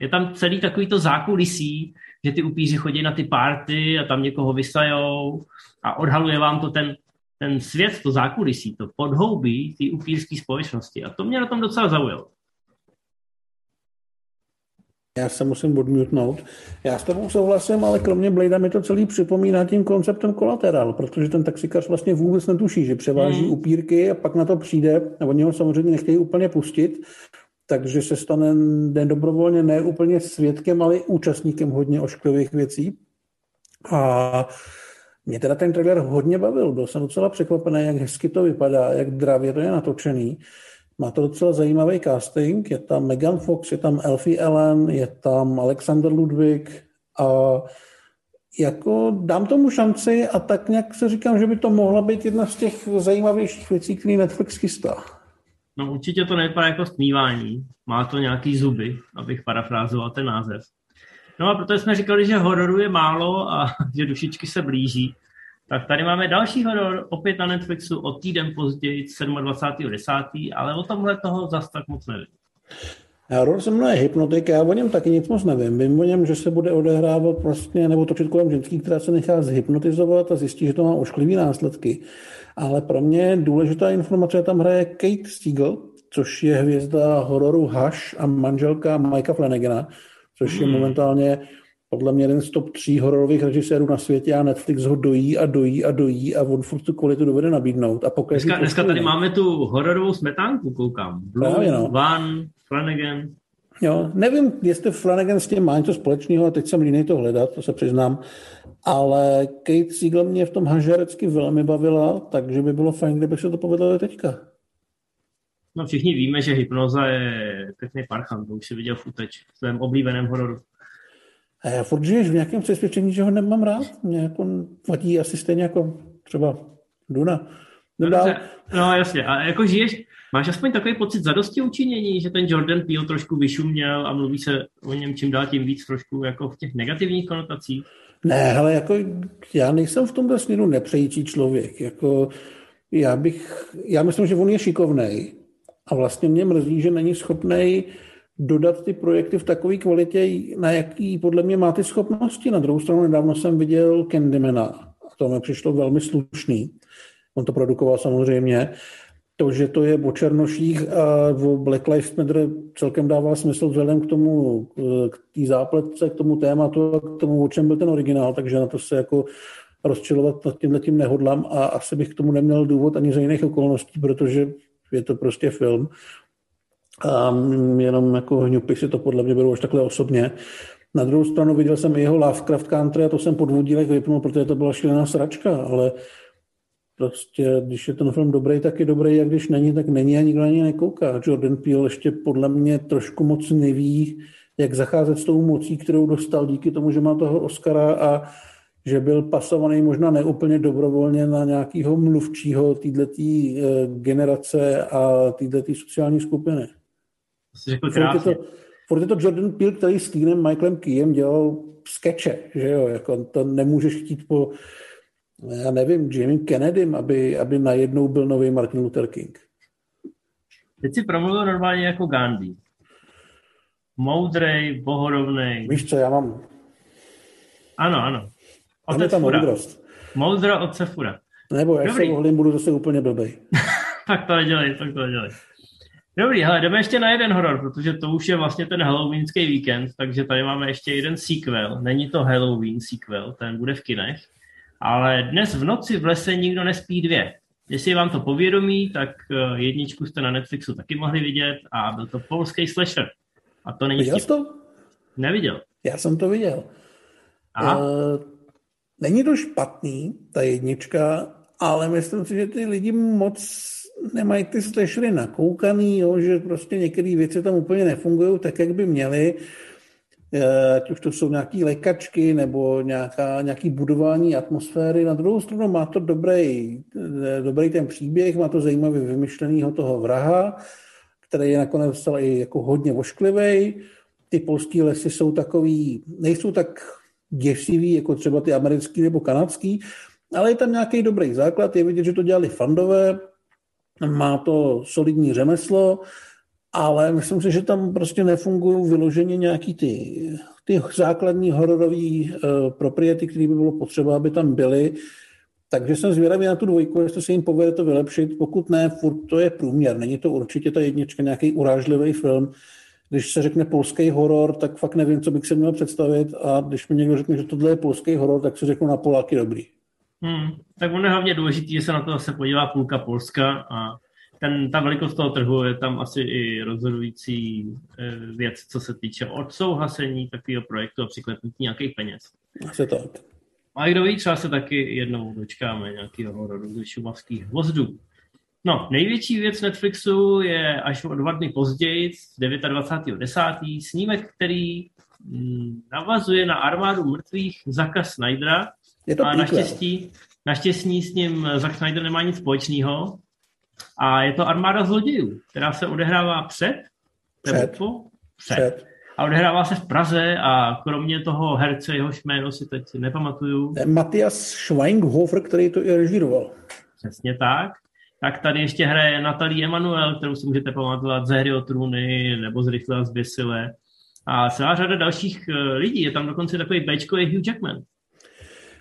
Je tam celý takový to zákulisí, že ty upíři chodí na ty party a tam někoho vysajou a odhaluje vám to ten ten svět, to zákulisí, to podhoubí té upírské společnosti. A to mě na tom docela zaujalo. Já se musím odmutnout. Já s tebou souhlasím, ale kromě Blade mi to celý připomíná tím konceptem kolateral, protože ten taxikař vlastně vůbec netuší, že převáží hmm. upírky a pak na to přijde, a oni ho samozřejmě nechtějí úplně pustit, takže se stane nedobrovolně ne úplně svědkem, ale i účastníkem hodně ošklivých věcí. A mě teda ten trailer hodně bavil, byl jsem docela překvapený, jak hezky to vypadá, jak dravě to je natočený. Má to docela zajímavý casting, je tam Megan Fox, je tam Elfie Ellen, je tam Alexander Ludwig a jako dám tomu šanci a tak nějak se říkám, že by to mohla být jedna z těch zajímavějších věcí, které Netflix chystá. No určitě to nevypadá jako smívání, má to nějaký zuby, abych parafrázoval ten název. No a protože jsme říkali, že hororu je málo a že dušičky se blíží, tak tady máme další horor, opět na Netflixu, o týden později, 27.10., ale o tomhle toho zas tak moc nevím. Horor se mnou je hypnotik, já o něm taky nic moc nevím. Vím o něm, že se bude odehrávat prostě, nebo točit kolem ženský, která se nechá zhypnotizovat a zjistí, že to má ošklivý následky. Ale pro mě důležitá informace, tam hraje Kate Siegel, což je hvězda hororu Hush a manželka Mikea Flanagana, což je hmm. momentálně podle mě jeden z top tří hororových režisérů na světě a Netflix ho dojí a dojí a dojí a on furt tu kvalitu dovede nabídnout. A dneska, dneska tady máme tu hororovou smetánku, koukám. Blue, Právě no. Van, Flanagan. Jo, nevím, jestli Flanagan s tím má něco společného, a teď jsem línej to hledat, to se přiznám, ale Kate Siegel mě v tom hažerecky velmi bavila, takže by bylo fajn, kdyby se to povedlo teďka. No všichni víme, že hypnoza je pěkný parchant, to už si viděl v Uteč, v svém oblíbeném hororu. A já furt žiješ v nějakém přesvědčení, že ho nemám rád. Mě jako vadí asi stejně jako třeba Duna. No, dobře, no jasně, a jako žiješ, máš aspoň takový pocit zadosti učinění, že ten Jordan Peele trošku vyšuměl a mluví se o něm čím dál tím víc trošku jako v těch negativních konotacích? Ne, ale jako já nejsem v tomto směru nepřející člověk. Jako já bych, já myslím, že on je šikovnej, a vlastně mě mrzí, že není schopný dodat ty projekty v takové kvalitě, na jaký podle mě má ty schopnosti. Na druhou stranu nedávno jsem viděl Candymana a to mi přišlo velmi slušný. on to produkoval samozřejmě, to, že to je o černoších a o Black Lives Matter celkem dává smysl vzhledem k tomu, k té zápletce, k tomu tématu a k tomu, o čem byl ten originál, takže na to se jako rozčilovat nad tímhle tím nehodlám a asi bych k tomu neměl důvod ani za jiných okolností, protože je to prostě film. A jenom jako hňupy si to podle mě berou až takhle osobně. Na druhou stranu viděl jsem i jeho Lovecraft Country a to jsem po dvou dílech vypnul, protože to byla šílená sračka, ale prostě, když je ten film dobrý, tak je dobrý, a když není, tak není a nikdo na něj nekouká. Jordan Peele ještě podle mě trošku moc neví, jak zacházet s tou mocí, kterou dostal díky tomu, že má toho Oscara a že byl pasovaný možná neúplně dobrovolně na nějakého mluvčího této eh, generace a této sociální skupiny. Je to, furt je to Jordan Peele, který s Keenem Michaelem Keyem dělal skeče, že jo, jako to nemůžeš chtít po, já nevím, Jamie Kennedym, aby, aby najednou byl nový Martin Luther King. Teď si promluvil normálně jako Gandhi. Moudrej, bohorovnej. Víš co, já mám... Ano, ano. Tam moudrost. Moudro od Sefura. Nebo jak Dobrý. se ohlím, budu zase úplně blbej. tak to nedělej, tak to nedělej. Dobrý, hele, jdeme ještě na jeden horor, protože to už je vlastně ten halloweenský víkend, takže tady máme ještě jeden sequel. Není to Halloween sequel, ten bude v kinech, ale dnes v noci v lese nikdo nespí dvě. Jestli vám to povědomí, tak eh, jedničku jste na Netflixu taky mohli vidět a byl to polský slasher. A to není Viděl jsi to? Neviděl. Já jsem to viděl. A? Uh, není to špatný, ta jednička, ale myslím si, že ty lidi moc nemají ty slashery nakoukaný, jo, že prostě některé věci tam úplně nefungují tak, jak by měly. Eh, ať už to jsou nějaké lékačky nebo nějaká, nějaký budování atmosféry. Na druhou stranu má to dobrý, eh, dobrý ten příběh, má to zajímavě vymyšlenýho toho vraha, který je nakonec i jako hodně vošklivý. Ty polský lesy jsou takový, nejsou tak děsivý, jako třeba ty americký nebo kanadský, ale je tam nějaký dobrý základ, je vidět, že to dělali fandové, má to solidní řemeslo, ale myslím si, že tam prostě nefungují vyloženě nějaký ty, ty základní hororové uh, propriety, které by bylo potřeba, aby tam byly. Takže jsem zvědavý na tu dvojku, jestli se jim povede to vylepšit. Pokud ne, furt to je průměr. Není to určitě ta jednička nějaký urážlivý film. Když se řekne polský horor, tak fakt nevím, co bych se měl představit. A když mi někdo řekne, že tohle je polský horor, tak si řeknu na Poláky dobrý. Hmm, tak on je hlavně důležitý, že se na to se podívá půlka Polska a ten, ta velikost toho trhu je tam asi i rozhodující eh, věc, co se týče odsouhlasení takového projektu a přiklepnutí nějakých peněz. Asi tak. A kdo ví, třeba se taky jednou dočkáme nějakého hororu ze šumavských hvozdů. No, největší věc Netflixu je až o dva dny později, 29.10. snímek, který mm, navazuje na armádu mrtvých Zaka Snydera, je to a naštěstí, naštěstí s ním Zack Snyder nemá nic společného. A je to armáda zlodějů, která se odehrává před? Před. Po? Před. před. A odehrává se v Praze a kromě toho herce, jehož jméno si teď nepamatuju. Matias Schweinghofer, který to i režíroval. Přesně tak. Tak tady ještě hraje Natalie Emanuel, kterou si můžete pamatovat z hry o trůny nebo z Rychle a zběsile. A celá řada dalších eh, lidí. Je tam dokonce takový bečkový Hugh Jackman.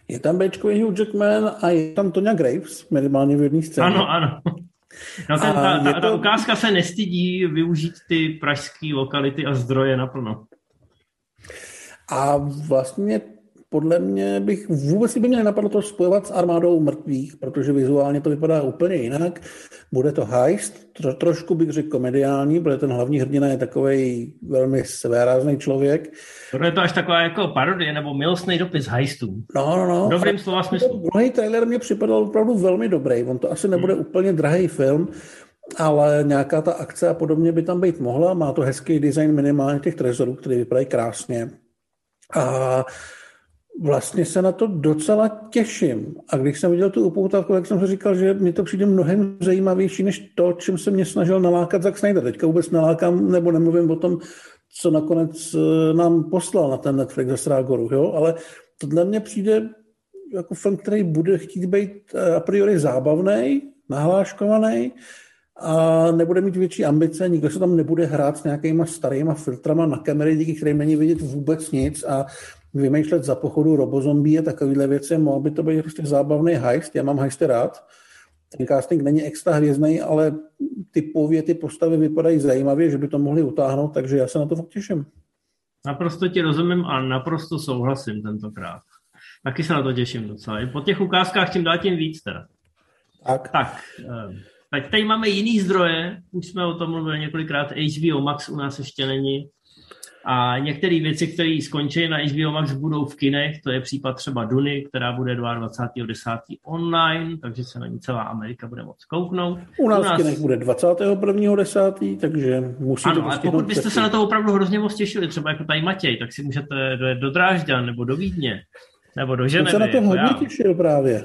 Je tam Bčkový Hugh Jackman a je tam Tonya Graves, minimálně v jedné scéně. Ano, ano. No ten, ta, ta, to... ta ukázka se nestydí využít ty pražské lokality a zdroje naplno. A vlastně podle mě bych vůbec by mě napadlo to spojovat s armádou mrtvých, protože vizuálně to vypadá úplně jinak. Bude to heist, tro, trošku bych řekl komediální, protože ten hlavní hrdina je takový velmi svérázný člověk. Tohle je to až taková jako parodie nebo milostný dopis heistů. No, no, no. Dobrým slova smyslu. Druhý trailer mě připadal opravdu velmi dobrý. On to asi nebude hmm. úplně drahý film, ale nějaká ta akce a podobně by tam být mohla. Má to hezký design minimálně těch trezorů, který vypadají krásně. A vlastně se na to docela těším. A když jsem viděl tu upoutávku, tak jsem si říkal, že mi to přijde mnohem zajímavější, než to, čím se mě snažil nalákat Zack Snyder. Teďka vůbec nalákám, nebo nemluvím o tom, co nakonec eh, nám poslal na ten Netflix ze Srágoru, jo? ale tohle mně přijde jako film, který bude chtít být eh, a priori zábavný, nahláškovaný a nebude mít větší ambice, nikdo se tam nebude hrát s nějakýma starýma filtrama na kamery, díky kterým není vidět vůbec nic a vymýšlet za pochodu robozombí a takovéhle věci. Mohl by to být prostě zábavný heist, já mám heisty rád, ten casting není extra hvězdný, ale typově ty postavy vypadají zajímavě, že by to mohli utáhnout, takže já se na to fakt těším. Naprosto ti rozumím a naprosto souhlasím tentokrát. Taky se na to těším docela. I po těch ukázkách tím dál tím víc teda. Tak. Tak, eh, tak tady máme jiný zdroje, už jsme o tom mluvili několikrát, HBO Max u nás ještě není. A některé věci, které skončí na HBO Max, budou v kinech, to je případ třeba Duny, která bude 22.10. online, takže se na ní celá Amerika bude moct kouknout. U nás, u nás... v kinech bude 21.10., takže musíte Ano, ale pokud byste se na to opravdu hrozně moc těšili, třeba jako tady Matěj, tak si můžete dojet do Drážďan nebo do Vídně, nebo do Ženevy. Já se na to hodně těšil právě.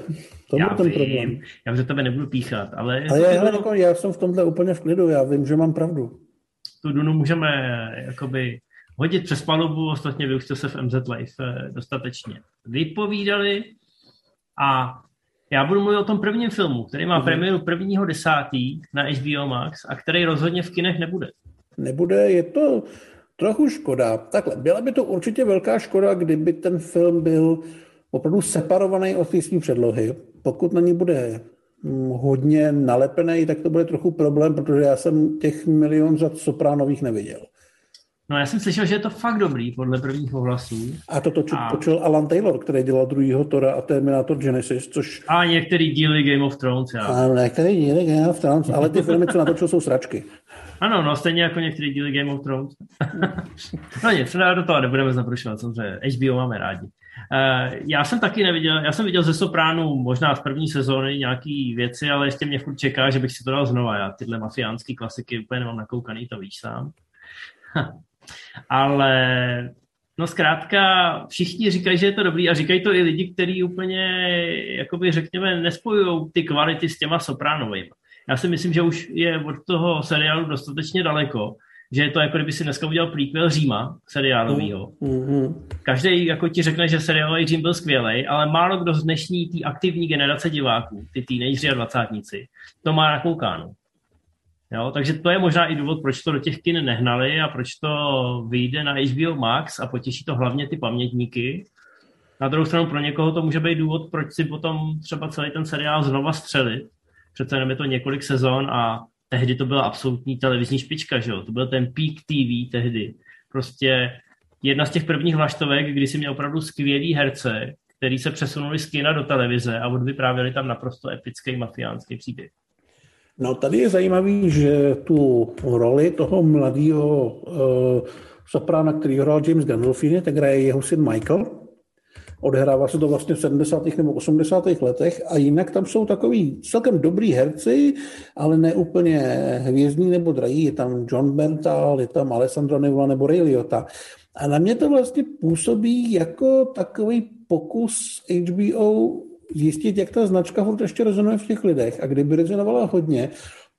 To já ten vím, problém. já že tebe nebudu píchat, ale... Ale já, hele, jako, já jsem v tomhle úplně v klidu, já vím, že mám pravdu. Tu Dunu můžeme jakoby hodit přes palubu, ostatně vy už jste se v MZ Live eh, dostatečně vypovídali a já budu mluvit o tom prvním filmu, který má mm. premiéru 1.10. na HBO Max a který rozhodně v kinech nebude. Nebude, je to trochu škoda. Takhle, byla by to určitě velká škoda, kdyby ten film byl opravdu separovaný od té předlohy. Pokud na ní bude hm, hodně nalepený, tak to bude trochu problém, protože já jsem těch milion řad sopránových neviděl. No já jsem slyšel, že je to fakt dobrý podle prvních ohlasů. A to točil, a... točil Alan Taylor, který dělal druhýho Tora a Terminator Genesis, což... A některý díly Game of Thrones, já. A některý díly Game of Thrones, ale ty filmy, co natočil, jsou sračky. Ano, no stejně jako některý díly Game of Thrones. no nic, do toho nebudeme zaprušovat, samozřejmě HBO máme rádi. Uh, já jsem taky neviděl, já jsem viděl ze Sopránu možná z první sezóny nějaký věci, ale ještě mě furt čeká, že bych si to dal znova. Já tyhle mafiánské klasiky úplně nemám nakoukaný, to víš sám. ale no zkrátka všichni říkají, že je to dobrý a říkají to i lidi, kteří úplně, jakoby řekněme, nespojují ty kvality s těma Sopránovými. Já si myslím, že už je od toho seriálu dostatečně daleko, že je to jako kdyby si dneska udělal prequel Říma seriálového. Mm-hmm. Každý jako ti řekne, že seriálový Řím byl skvělý, ale málo kdo z dnešní tý aktivní generace diváků, ty teenageři a dvacátníci, to má nakoukáno. Jo, takže to je možná i důvod, proč to do těch kin nehnali a proč to vyjde na HBO Max a potěší to hlavně ty pamětníky. Na druhou stranu pro někoho to může být důvod, proč si potom třeba celý ten seriál znova střelit. Přece jenom je to několik sezon a tehdy to byla absolutní televizní špička, že jo? To byl ten peak TV tehdy. Prostě jedna z těch prvních vlaštovek, kdy si měl opravdu skvělý herce, který se přesunuli z kina do televize a odvyprávěli tam naprosto epický mafiánský příběh. No tady je zajímavý, že tu roli toho mladého uh, soprána, který hrál James Gandolfini, tak hraje jeho syn Michael. Odehrává se to vlastně v 70. nebo 80. letech a jinak tam jsou takový celkem dobrý herci, ale ne úplně hvězdní nebo drahý. Je tam John Berntal, je tam Alessandro Nevola nebo Ray Liotta. A na mě to vlastně působí jako takový pokus HBO zjistit, jak ta značka furt ještě rezonuje v těch lidech. A kdyby rezonovala hodně,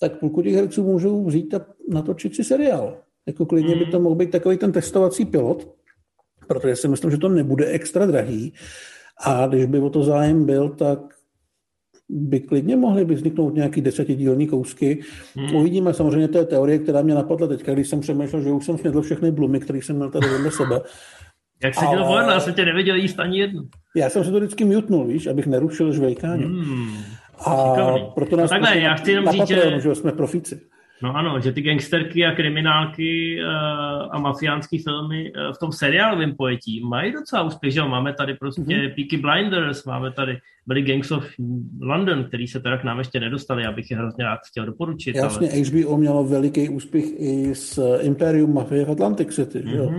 tak půlku těch herců můžou vzít a natočit si seriál. Jako klidně by to mohl být takový ten testovací pilot, protože si myslím, že to nebude extra drahý. A když by o to zájem byl, tak by klidně mohly by vzniknout nějaký desetidílní kousky. Hmm. Uvidíme, samozřejmě to je teorie, která mě napadla teď, když jsem přemýšlel, že už jsem snědl všechny blumy, které jsem měl tady vedle sebe. Jak se dělal ale... já jsem tě neviděl jíst ani jednu. Já jsem se to vždycky mutnul, víš, abych nerušil žvejkání. Hmm. A proto nás no takhle, já chci jenom říct, že... že jsme profíci. No ano, že ty gangsterky a kriminálky uh, a mafiánský filmy uh, v tom seriálovém pojetí mají docela úspěch, že Máme tady prostě mm-hmm. Peaky Blinders, máme tady byli Gangs of London, který se teda k nám ještě nedostali, abych je hrozně rád chtěl doporučit. Jasně, ale... HBO mělo veliký úspěch i s Imperium Mafia v Atlantic City, mm-hmm. jo?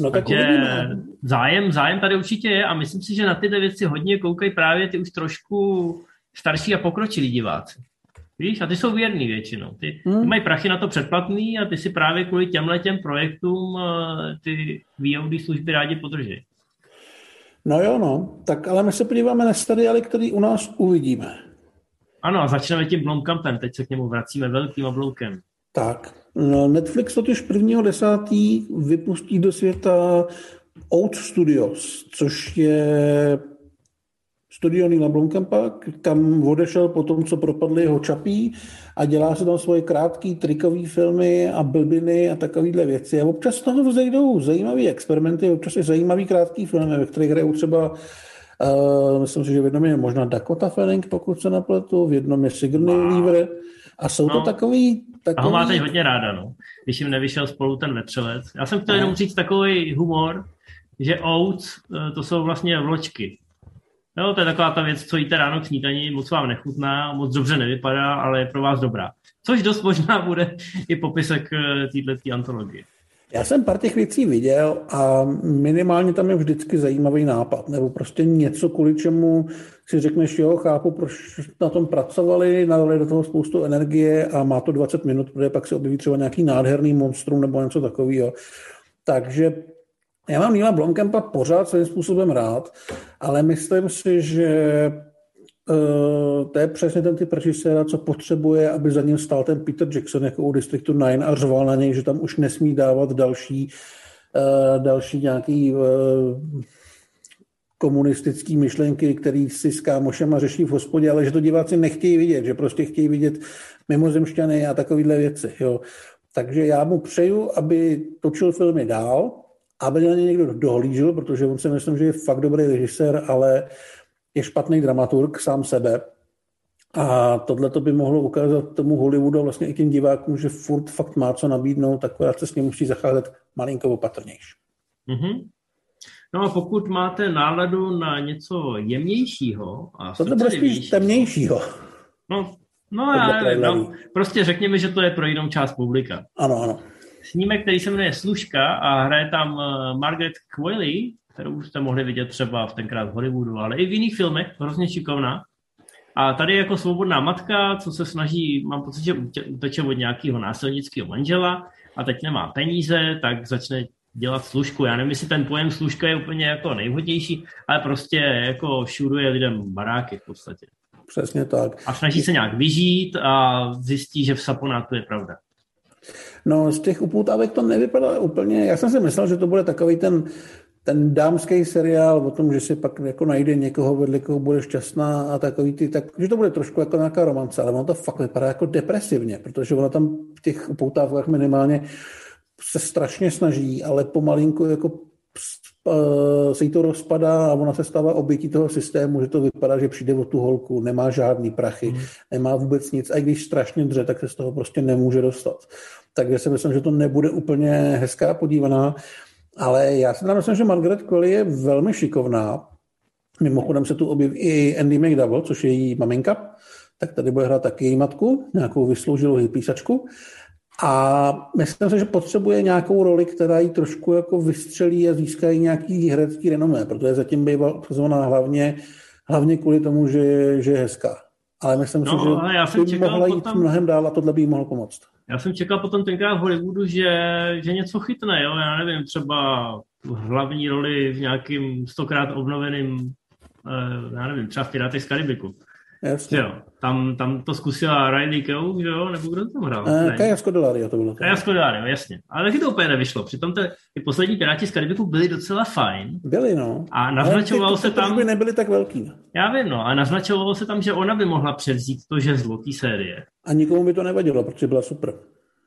No tak Takže zájem, zájem tady určitě je a myslím si, že na tyhle věci hodně koukají právě ty už trošku starší a pokročilí diváci. Víš, a ty jsou věrný většinou. Ty, hmm. ty mají prachy na to předplatný a ty si právě kvůli těmhle těm projektům eh, ty VOD služby rádi podrží. No jo, no. Tak ale my se podíváme na seriály, který u nás uvidíme. Ano, a začneme tím Blomkampem. Teď se k němu vracíme velkým obloukem. Tak. No, Netflix totiž 1.10. vypustí do světa Out Studios, což je studio Nila Blomkampa, kam odešel po tom, co propadly jeho čapí a dělá se tam svoje krátké trikové filmy a blbiny a takovéhle věci. A občas z toho vzejdou zajímavé experimenty, občas je zajímavý krátký filmy, ve kterých hrajou třeba Uh, myslím si, že v jednom je možná Dakota Fanning, pokud se napletu, v jednom je Sigourney wow. Weaver. A jsou no. to takový, takový... A ho máte hodně ráda, no. Když jim nevyšel spolu ten vetřelec. Já jsem chtěl no. jenom říct takový humor, že oats, eh, to jsou vlastně vločky. Jo, to je taková ta věc, co jíte ráno k snídaní, moc vám nechutná, moc dobře nevypadá, ale je pro vás dobrá. Což dost možná bude i popisek eh, této antologie. Já jsem pár těch věcí viděl a minimálně tam je vždycky zajímavý nápad, nebo prostě něco, kvůli čemu si řekneš, jo, chápu, proč na tom pracovali, nadali do toho spoustu energie a má to 20 minut, protože pak se objeví třeba nějaký nádherný monstrum nebo něco takového. Takže já mám Nila Blomkampa pořád svým způsobem rád, ale myslím si, že to je přesně ten typ režiséra, co potřebuje, aby za ním stál ten Peter Jackson jako u Districtu 9 a řval na něj, že tam už nesmí dávat další, uh, další nějaký uh, komunistický myšlenky, který si s kámošema řeší v hospodě, ale že to diváci nechtějí vidět, že prostě chtějí vidět mimozemšťany a takovéhle věci. Jo. Takže já mu přeju, aby točil filmy dál, aby na ně někdo dohlížel, protože on si myslím, že je fakt dobrý režisér, ale je špatný dramaturg sám sebe. A tohle to by mohlo ukázat tomu Hollywoodu vlastně i těm divákům, že furt fakt má co nabídnout, takové se s ním musí zacházet malinko opatrnější. Mm-hmm. No a pokud máte náladu na něco jemnějšího a Tohle bude spíš temnějšího. No, no já no, prostě řekněme, že to je pro jinou část publika. Ano, ano snímek, který se jmenuje Služka a hraje tam eh, Margaret Qualley, kterou už jste mohli vidět třeba v tenkrát v Hollywoodu, ale i v jiných filmech, hrozně šikovná. A tady jako svobodná matka, co se snaží, mám pocit, že uteče od nějakého násilnického manžela a teď nemá peníze, tak začne dělat služku. Já nevím, jestli ten pojem služka je úplně jako nejvhodnější, ale prostě jako šuruje lidem baráky v podstatě. Přesně tak. A snaží se nějak vyžít a zjistí, že v saponátu je pravda. No, z těch upoutávek to nevypadá úplně. Já jsem si myslel, že to bude takový ten, ten dámský seriál o tom, že si pak jako najde někoho, vedle koho bude šťastná a takový ty, tak, že to bude trošku jako nějaká romance, ale ono to fakt vypadá jako depresivně, protože ona tam v těch upoutávkách minimálně se strašně snaží, ale pomalinku jako eh, se jí to rozpadá a ona se stává obětí toho systému, že to vypadá, že přijde o tu holku, nemá žádný prachy, mm. nemá vůbec nic a i když strašně dře, tak se z toho prostě nemůže dostat takže si myslím, že to nebude úplně hezká podívaná. Ale já si myslím, že Margaret Qualley je velmi šikovná. Mimochodem se tu objeví i Andy McDowell, což je její maminka, tak tady bude hrát taky její matku, nějakou vysloužilou písačku. A myslím si, že potřebuje nějakou roli, která ji trošku jako vystřelí a získá nějaký herecký renomé, protože zatím bývá obsazovaná hlavně, hlavně kvůli tomu, že, že je hezká. Ale myslím no, si, že já jsem by mohla jít potom... mnohem dál a tohle by jí mohlo pomoct. Já jsem čekal potom tenkrát v Hollywoodu, že, že něco chytne, jo? já nevím, třeba hlavní roli v nějakým stokrát obnoveným, eh, já nevím, třeba v Piráty z Karibiku. Jasně. Jo, tam, tam to zkusila Riley Keough, jo, nebo kdo to tam hrál? Uh, Kaja Scodelario to bylo. Kaja Scodelario, jasně. Ale taky to úplně nevyšlo. Přitom te, ty poslední Piráti z Karibiku byli docela fajn. Byli, no. A naznačovalo se tam... by nebyly tak velký. Já vím, no. A naznačovalo se tam, že ona by mohla převzít to, že zlotý série. A nikomu by to nevadilo, protože byla super.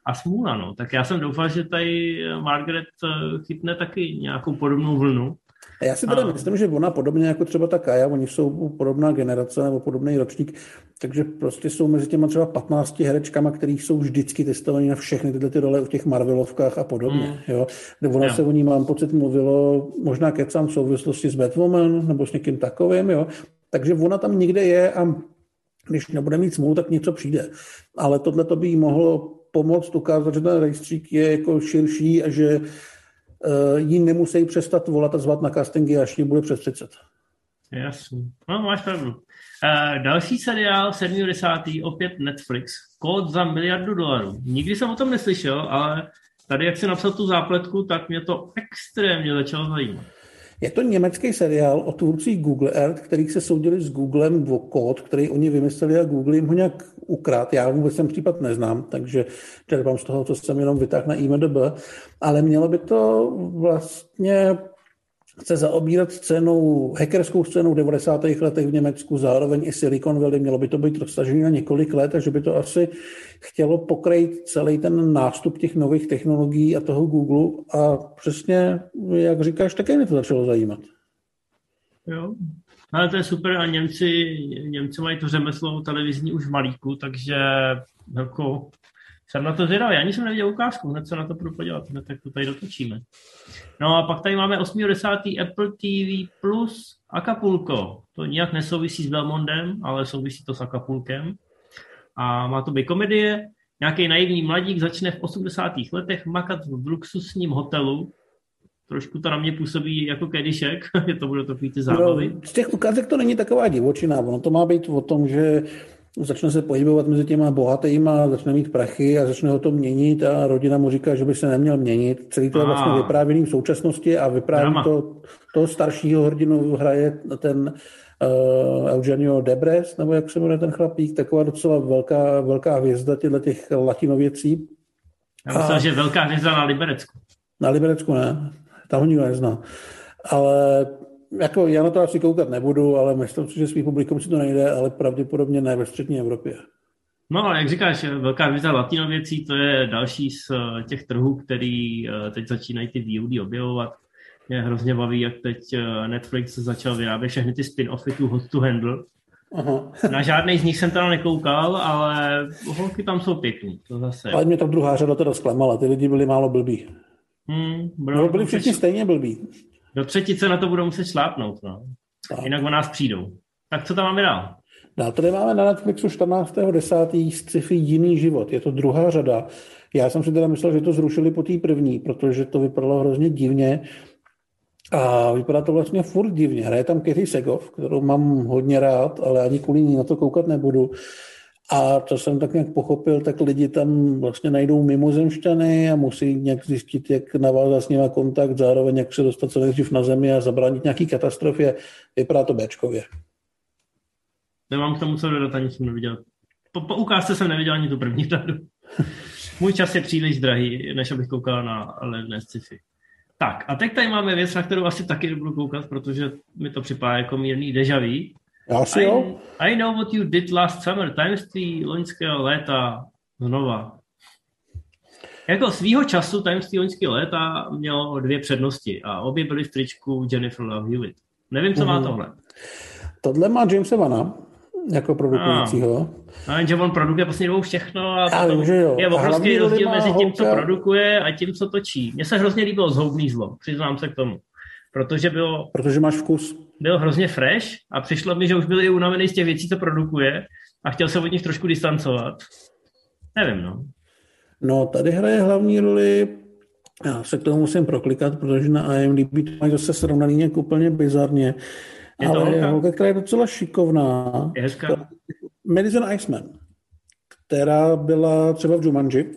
A smůla, no. Tak já jsem doufal, že tady Margaret eh, chytne taky nějakou podobnou vlnu. A já si teda a... myslím, že ona podobně jako třeba ta Kaja, oni jsou podobná generace nebo podobný ročník, takže prostě jsou mezi těma třeba 15 herečkama, který jsou vždycky testovaní na všechny tyhle ty role v těch Marvelovkách a podobně. Mm. Jo. Nebo ona jo. se o ní, mám pocit, mluvilo možná kecám v souvislosti s Batwoman nebo s někým takovým, jo. Takže ona tam někde je a když nebude mít smůlu, tak něco přijde. Ale tohle to by jí mohlo pomoct ukázat, že ten rejstřík je jako širší a že uh, jí nemusí přestat volat a zvat na castingy, až jí bude přes 30. Jasně. No, máš pravdu. Uh, další seriál, 70. opět Netflix, kód za miliardu dolarů. Nikdy jsem o tom neslyšel, ale tady, jak si napsal tu zápletku, tak mě to extrémně začalo zajímat. Je to německý seriál o tvůrcích Google Earth, kterých se soudili s Googlem o kód, který oni vymysleli a Google jim ho nějak ukrát. Já vůbec ten případ neznám, takže čerpám z toho, co jsem jenom vytáhl na IMDB, ale mělo by to vlastně chce zaobírat scénou, hackerskou scénou v 90. letech v Německu, zároveň i Silicon Valley, mělo by to být roztažené na několik let, takže by to asi chtělo pokrýt celý ten nástup těch nových technologií a toho Google a přesně, jak říkáš, také mě to začalo zajímat. Jo. Ale to je super a Němci, Němci mají to řemeslo televizní už v malíku, takže jako jsem na to zvědavý. Ani jsem neviděl ukázku, hned se na to budu podívat, hned tak to tady dotočíme. No a pak tady máme 8.10. Apple TV Plus Acapulco. To nijak nesouvisí s Belmondem, ale souvisí to s Acapulkem. A má to být komedie. Nějaký naivní mladík začne v 80. letech makat v luxusním hotelu, trošku to na mě působí jako kedišek, je to bude takový ty zábavy. No, z těch ukázek to není taková divočina, ono to má být o tom, že začne se pohybovat mezi těma bohatýma, začne mít prachy a začne ho to měnit a rodina mu říká, že by se neměl měnit. Celý to je vlastně vyprávěný v současnosti a vypráví to toho staršího hrdinu hraje ten uh, Eugenio Debres, nebo jak se jmenuje ten chlapík, taková docela velká, velká hvězda těchto těch latinověcí. Já myslel, a... že velká hvězda na Liberecku. Na Liberecku ne, tam ho nikdo nezná. Ale jako já na to asi koukat nebudu, ale myslím si, že svým publikum si to nejde, ale pravděpodobně ne ve střední Evropě. No, ale jak říkáš, velká vize latinověcí, to je další z eh, těch trhů, který eh, teď začínají ty VOD objevovat. Mě hrozně baví, jak teď eh, Netflix začal vyrábět všechny ty spin-offy tu Hot to Handle. Aha. Na žádný z nich jsem teda nekoukal, ale holky tam jsou pěkný, to zase. Ale mě tam druhá řada teda zklamala, ty lidi byli málo blbí. Hmm, no, byli všichni stejně blbí. Do třetice na to budou muset šlápnout, no. Tak. Jinak o nás přijdou. Tak co tam máme dál? Dál tady máme na Netflixu 14.10. sci-fi Jiný život. Je to druhá řada. Já jsem si teda myslel, že to zrušili po té první, protože to vypadalo hrozně divně. A vypadá to vlastně furt divně. Hraje tam Kathy Segov, kterou mám hodně rád, ale ani kvůli ní na to koukat nebudu. A co jsem tak nějak pochopil, tak lidi tam vlastně najdou mimozemšťany a musí nějak zjistit, jak navázat s nimi kontakt, zároveň jak se dostat co nejdřív na zemi a zabránit nějaký katastrofě. Vypadá to Bčkově. Nemám k tomu co dodat, ani jsem neviděl. Po, po ukázce jsem neviděl ani tu první řadu. Můj čas je příliš drahý, než abych koukal na levné sci-fi. Tak, a teď tady máme věc, na kterou asi taky nebudu koukat, protože mi to připadá jako mírný deja vu. Já si jo. I, I know what you did last summer, tajemství loňského léta znova. Jako svýho času tajemství loňského léta mělo dvě přednosti a obě byly v tričku Jennifer Love Hewitt. Nevím, co mm. má mhm. tohle. Tohle má Jamesa Vana jako produkujícího. A jenže on produkuje poslední dobou všechno a Já vím, že jo. je obrovský rozdíl mezi tím, co produkuje a tím, co točí. Mně se hrozně líbilo zhoubný zlo, přiznám se k tomu. Protože bylo... Protože máš vkus. Byl hrozně fresh a přišlo mi, že už byl i unavený z těch věcí, co produkuje a chtěl se od nich trošku distancovat. Nevím, no. No, tady hraje hlavní roli já se k tomu musím proklikat, protože na IMDb to mají zase srovnaný nějak úplně bizarně. Je to ale je holka, která je docela šikovná. Je hezká. Madison Iceman, která byla třeba v Jumanji,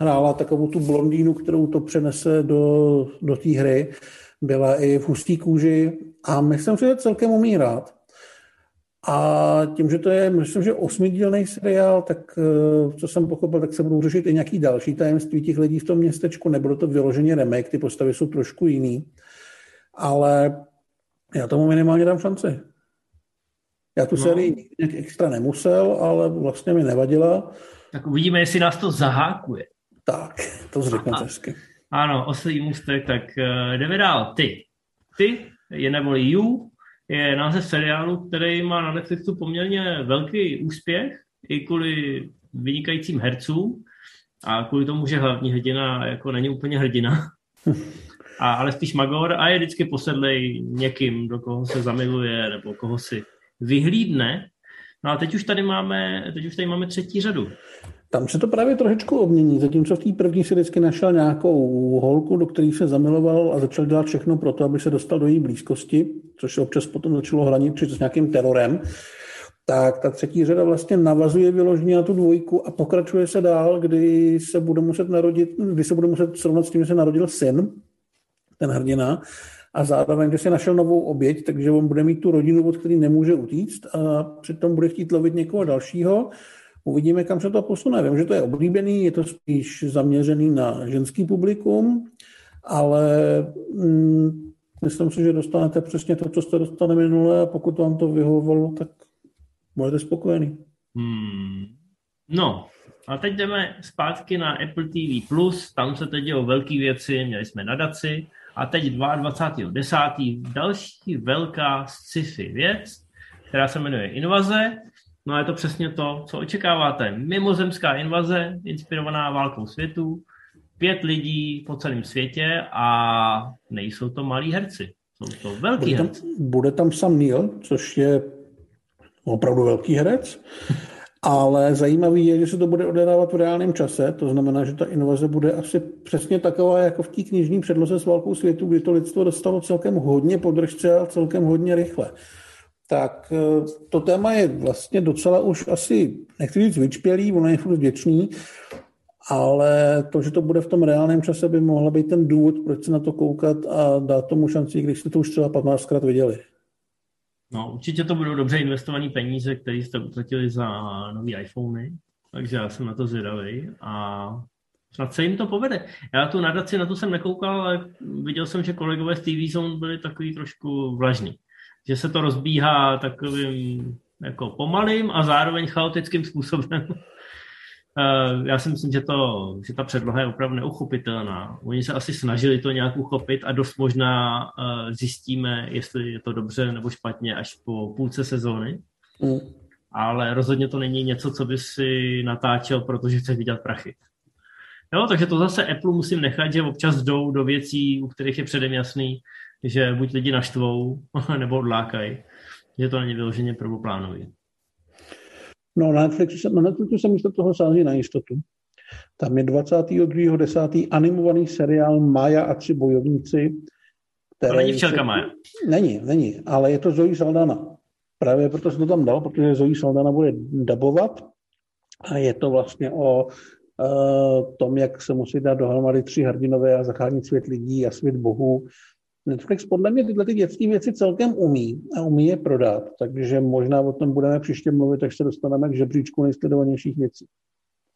hrála takovou tu blondýnu, kterou to přenese do, do té hry byla i v hustý kůži a myslím, že je celkem umí hrát. A tím, že to je, myslím, že osmidílný seriál, tak eh, co jsem pochopil, tak se budou řešit i nějaký další tajemství těch lidí v tom městečku. Nebylo to vyloženě remake, ty postavy jsou trošku jiný. Ale já tomu minimálně dám šanci. Já tu no. sérii nějak extra nemusel, ale vlastně mi nevadila. Tak uvidíme, jestli nás to zahákuje. Tak, to řekne hezky. Ano, oslý můstek, tak uh, jdeme dál. Ty. Ty je neboli You, je název seriálu, který má na Netflixu poměrně velký úspěch, i kvůli vynikajícím hercům a kvůli tomu, že hlavní hrdina jako není úplně hrdina, a, ale spíš magor a je vždycky posedlej někým, do koho se zamiluje nebo koho si vyhlídne. No a teď už tady máme, teď už tady máme třetí řadu. Tam se to právě trošičku obmění, zatímco v té první si vždycky našel nějakou holku, do které se zamiloval a začal dělat všechno pro to, aby se dostal do její blízkosti, což se občas potom začalo hranit s nějakým terorem, tak ta třetí řada vlastně navazuje vyloženě na tu dvojku a pokračuje se dál, kdy se bude muset narodit, kdy se bude muset srovnat s tím, že se narodil syn, ten hrdina, a zároveň, že si našel novou oběť, takže on bude mít tu rodinu, od který nemůže utíct a přitom bude chtít lovit někoho dalšího Uvidíme, kam se to posune. Vím, že to je oblíbený, je to spíš zaměřený na ženský publikum, ale mm, myslím si, že dostanete přesně to, co jste dostali minule a pokud vám to vyhovovalo, tak budete spokojený. Hmm. No, a teď jdeme zpátky na Apple TV+, tam se teď dělou velké věci, měli jsme nadaci A teď 22.10. další velká sci-fi věc, která se jmenuje Invaze. No a je to přesně to, co očekáváte. Mimozemská invaze, inspirovaná válkou světu, pět lidí po celém světě a nejsou to malí herci. Jsou to velký bude tam, herci. Bude tam Sam Neill, což je opravdu velký herec. Ale zajímavý je, že se to bude odehrávat v reálném čase, to znamená, že ta invaze bude asi přesně taková jako v té knižní předloze s válkou světu, kdy to lidstvo dostalo celkem hodně podržce a celkem hodně rychle. Tak eh, to téma je vlastně docela už asi, nechci říct vyčpělý, ono je furt věčný, ale to, že to bude v tom reálném čase, by mohla být ten důvod, proč se na to koukat a dát tomu šanci, když jste to už třeba 15krát viděli. No, určitě to budou dobře investované peníze, které jste utratili za nový iPhony, takže já jsem na to zvědavý a snad se jim to povede. Já tu nadaci na to jsem nekoukal, ale viděl jsem, že kolegové z TV Zone byli takový trošku vlažní. Že se to rozbíhá takovým jako pomalým a zároveň chaotickým způsobem. Eh, já si myslím, že, to, že ta předloha je opravdu neuchopitelná. Oni se asi snažili to nějak uchopit a dost možná eh, zjistíme, jestli je to dobře nebo špatně až po půlce sezóny. Mm. Ale rozhodně to není něco, co by si natáčel, protože chce vydělat prachy. Jo, takže to zase Apple musím nechat, že občas jdou do věcí, u kterých je předem jasný, že buď lidi naštvou, nebo odlákají, že to není vyloženě prvoplánový. No na Netflixu, na Netflixu se místo toho sází na jistotu. Tam je 22.10. animovaný seriál Maja a tři bojovníci. To není včelka se... Maja. Není, není, ale je to Zoe Saldana. Právě proto jsem to tam dal, protože Zoe Saldana bude dabovat a je to vlastně o uh, tom, jak se musí dát dohromady tři hrdinové a zachránit svět lidí a svět bohů Netflix podle mě tyhle ty dětské věci celkem umí a umí je prodat, takže možná o tom budeme příště mluvit, až se dostaneme k žebříčku nejsledovanějších věcí.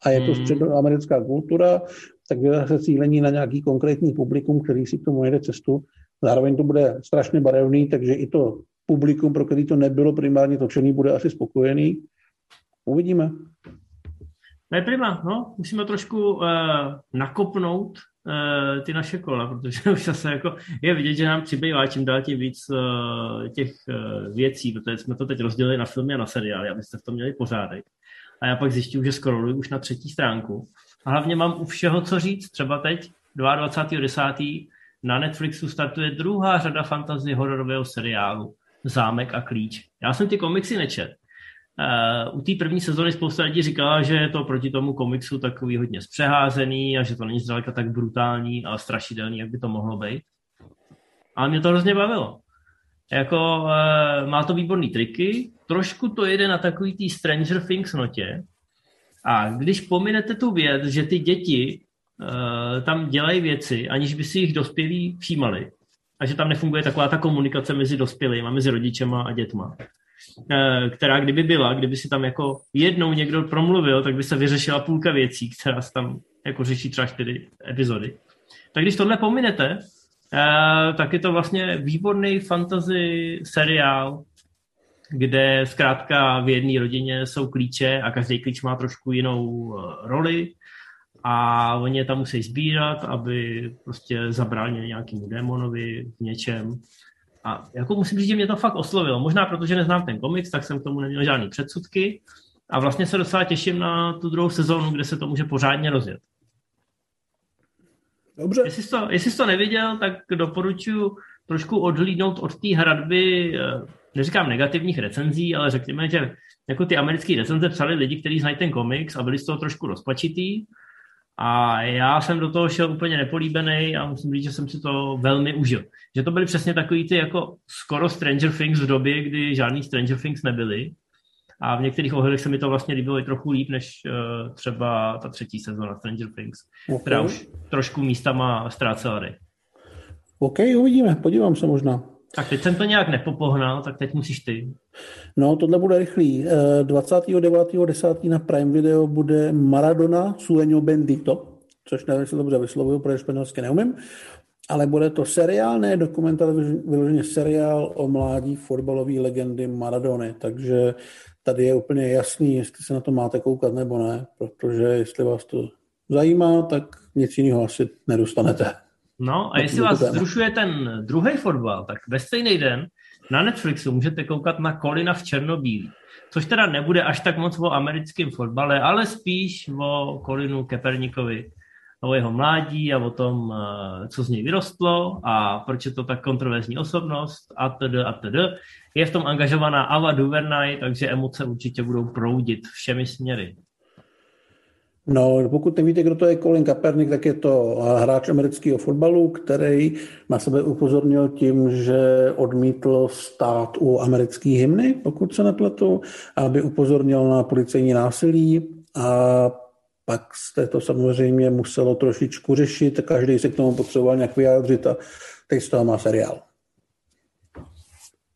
A je to hmm. středoamerická kultura, takže se cílení na nějaký konkrétní publikum, který si k tomu jede cestu. Zároveň to bude strašně barevný, takže i to publikum, pro který to nebylo primárně točený, bude asi spokojený. Uvidíme. Ne, prima, no, musíme trošku uh, nakopnout ty naše kola, protože už zase jako je vidět, že nám přibývá čím dál tím víc uh, těch uh, věcí, protože jsme to teď rozdělili na filmy a na seriály, abyste v tom měli pořádek. A já pak zjistím, že scrolluji už na třetí stránku. A hlavně mám u všeho co říct. Třeba teď, 22.10. na Netflixu startuje druhá řada fantasy hororového seriálu Zámek a klíč. Já jsem ty komiksy nečet, Uh, u té první sezóny spousta lidí říkala, že je to proti tomu komiksu takový hodně zpřeházený a že to není zdaleka tak brutální a strašidelný, jak by to mohlo být. Ale mě to hrozně bavilo. Jako, uh, má to výborné triky, trošku to jede na takový tý Stranger Things notě a když pominete tu věc, že ty děti uh, tam dělají věci, aniž by si jich dospělí všímali, a že tam nefunguje taková ta komunikace mezi dospělými, mezi rodičema a dětma, která kdyby byla, kdyby si tam jako jednou někdo promluvil, tak by se vyřešila půlka věcí, která se tam jako řeší třeba čtyři epizody. Tak když tohle pominete, eh, tak je to vlastně výborný fantasy seriál, kde zkrátka v jedné rodině jsou klíče a každý klíč má trošku jinou eh, roli a oni je tam musí sbírat, aby prostě zabránili nějakému démonovi v něčem. A jako musím říct, že mě to fakt oslovilo. Možná protože neznám ten komiks, tak jsem k tomu neměl žádný předsudky. A vlastně se docela těším na tu druhou sezónu, kde se to může pořádně rozjet. Dobře. Jestli jsi to, jestli jsi to neviděl, tak doporučuji trošku odhlídnout od té hradby, eh, neříkám negativních recenzí, ale řekněme, že jako ty americké recenze psali lidi, kteří znají ten komiks a byli z toho trošku rozpačitý a já jsem do toho šel úplně nepolíbený a musím říct, že jsem si to velmi užil. Že to byly přesně takový ty jako skoro Stranger Things v době, kdy žádný Stranger Things nebyly. A v některých ohledech se mi to vlastně líbilo i trochu líp, než uh, třeba ta třetí sezóna Stranger Things, okay. která už trošku místama ztrácela dech. OK, uvidíme, podívám se možná. Tak teď jsem to nějak nepopohnal, tak teď musíš ty. No, tohle bude rychlý. 29.10. Eh, na Prime Video bude Maradona Sueño Bendito, což nevím, jestli to dobře vyslovuju, protože španělsky neumím, ale bude to seriál, ne dokumentál, vyloženě seriál o mládí fotbalové legendy Maradony, takže tady je úplně jasný, jestli se na to máte koukat nebo ne, protože jestli vás to zajímá, tak nic jiného asi nedostanete. No a jestli vás zrušuje ten druhý fotbal, tak ve stejný den na Netflixu můžete koukat na Kolina v Černobílí. Což teda nebude až tak moc o americkém fotbale, ale spíš o Kolinu Keperníkovi, o jeho mládí a o tom, eh, co z něj vyrostlo a proč je to tak kontroverzní osobnost a td. a td. Je v tom angažovaná Ava Duvernay, takže emoce určitě budou proudit všemi směry. No, pokud nevíte, kdo to je Colin Kaepernick, tak je to hráč amerického fotbalu, který na sebe upozornil tím, že odmítl stát u americké hymny, pokud se nepletu, aby upozornil na policejní násilí a pak se to samozřejmě muselo trošičku řešit, každý se k tomu potřeboval nějak vyjádřit a teď z toho má seriál.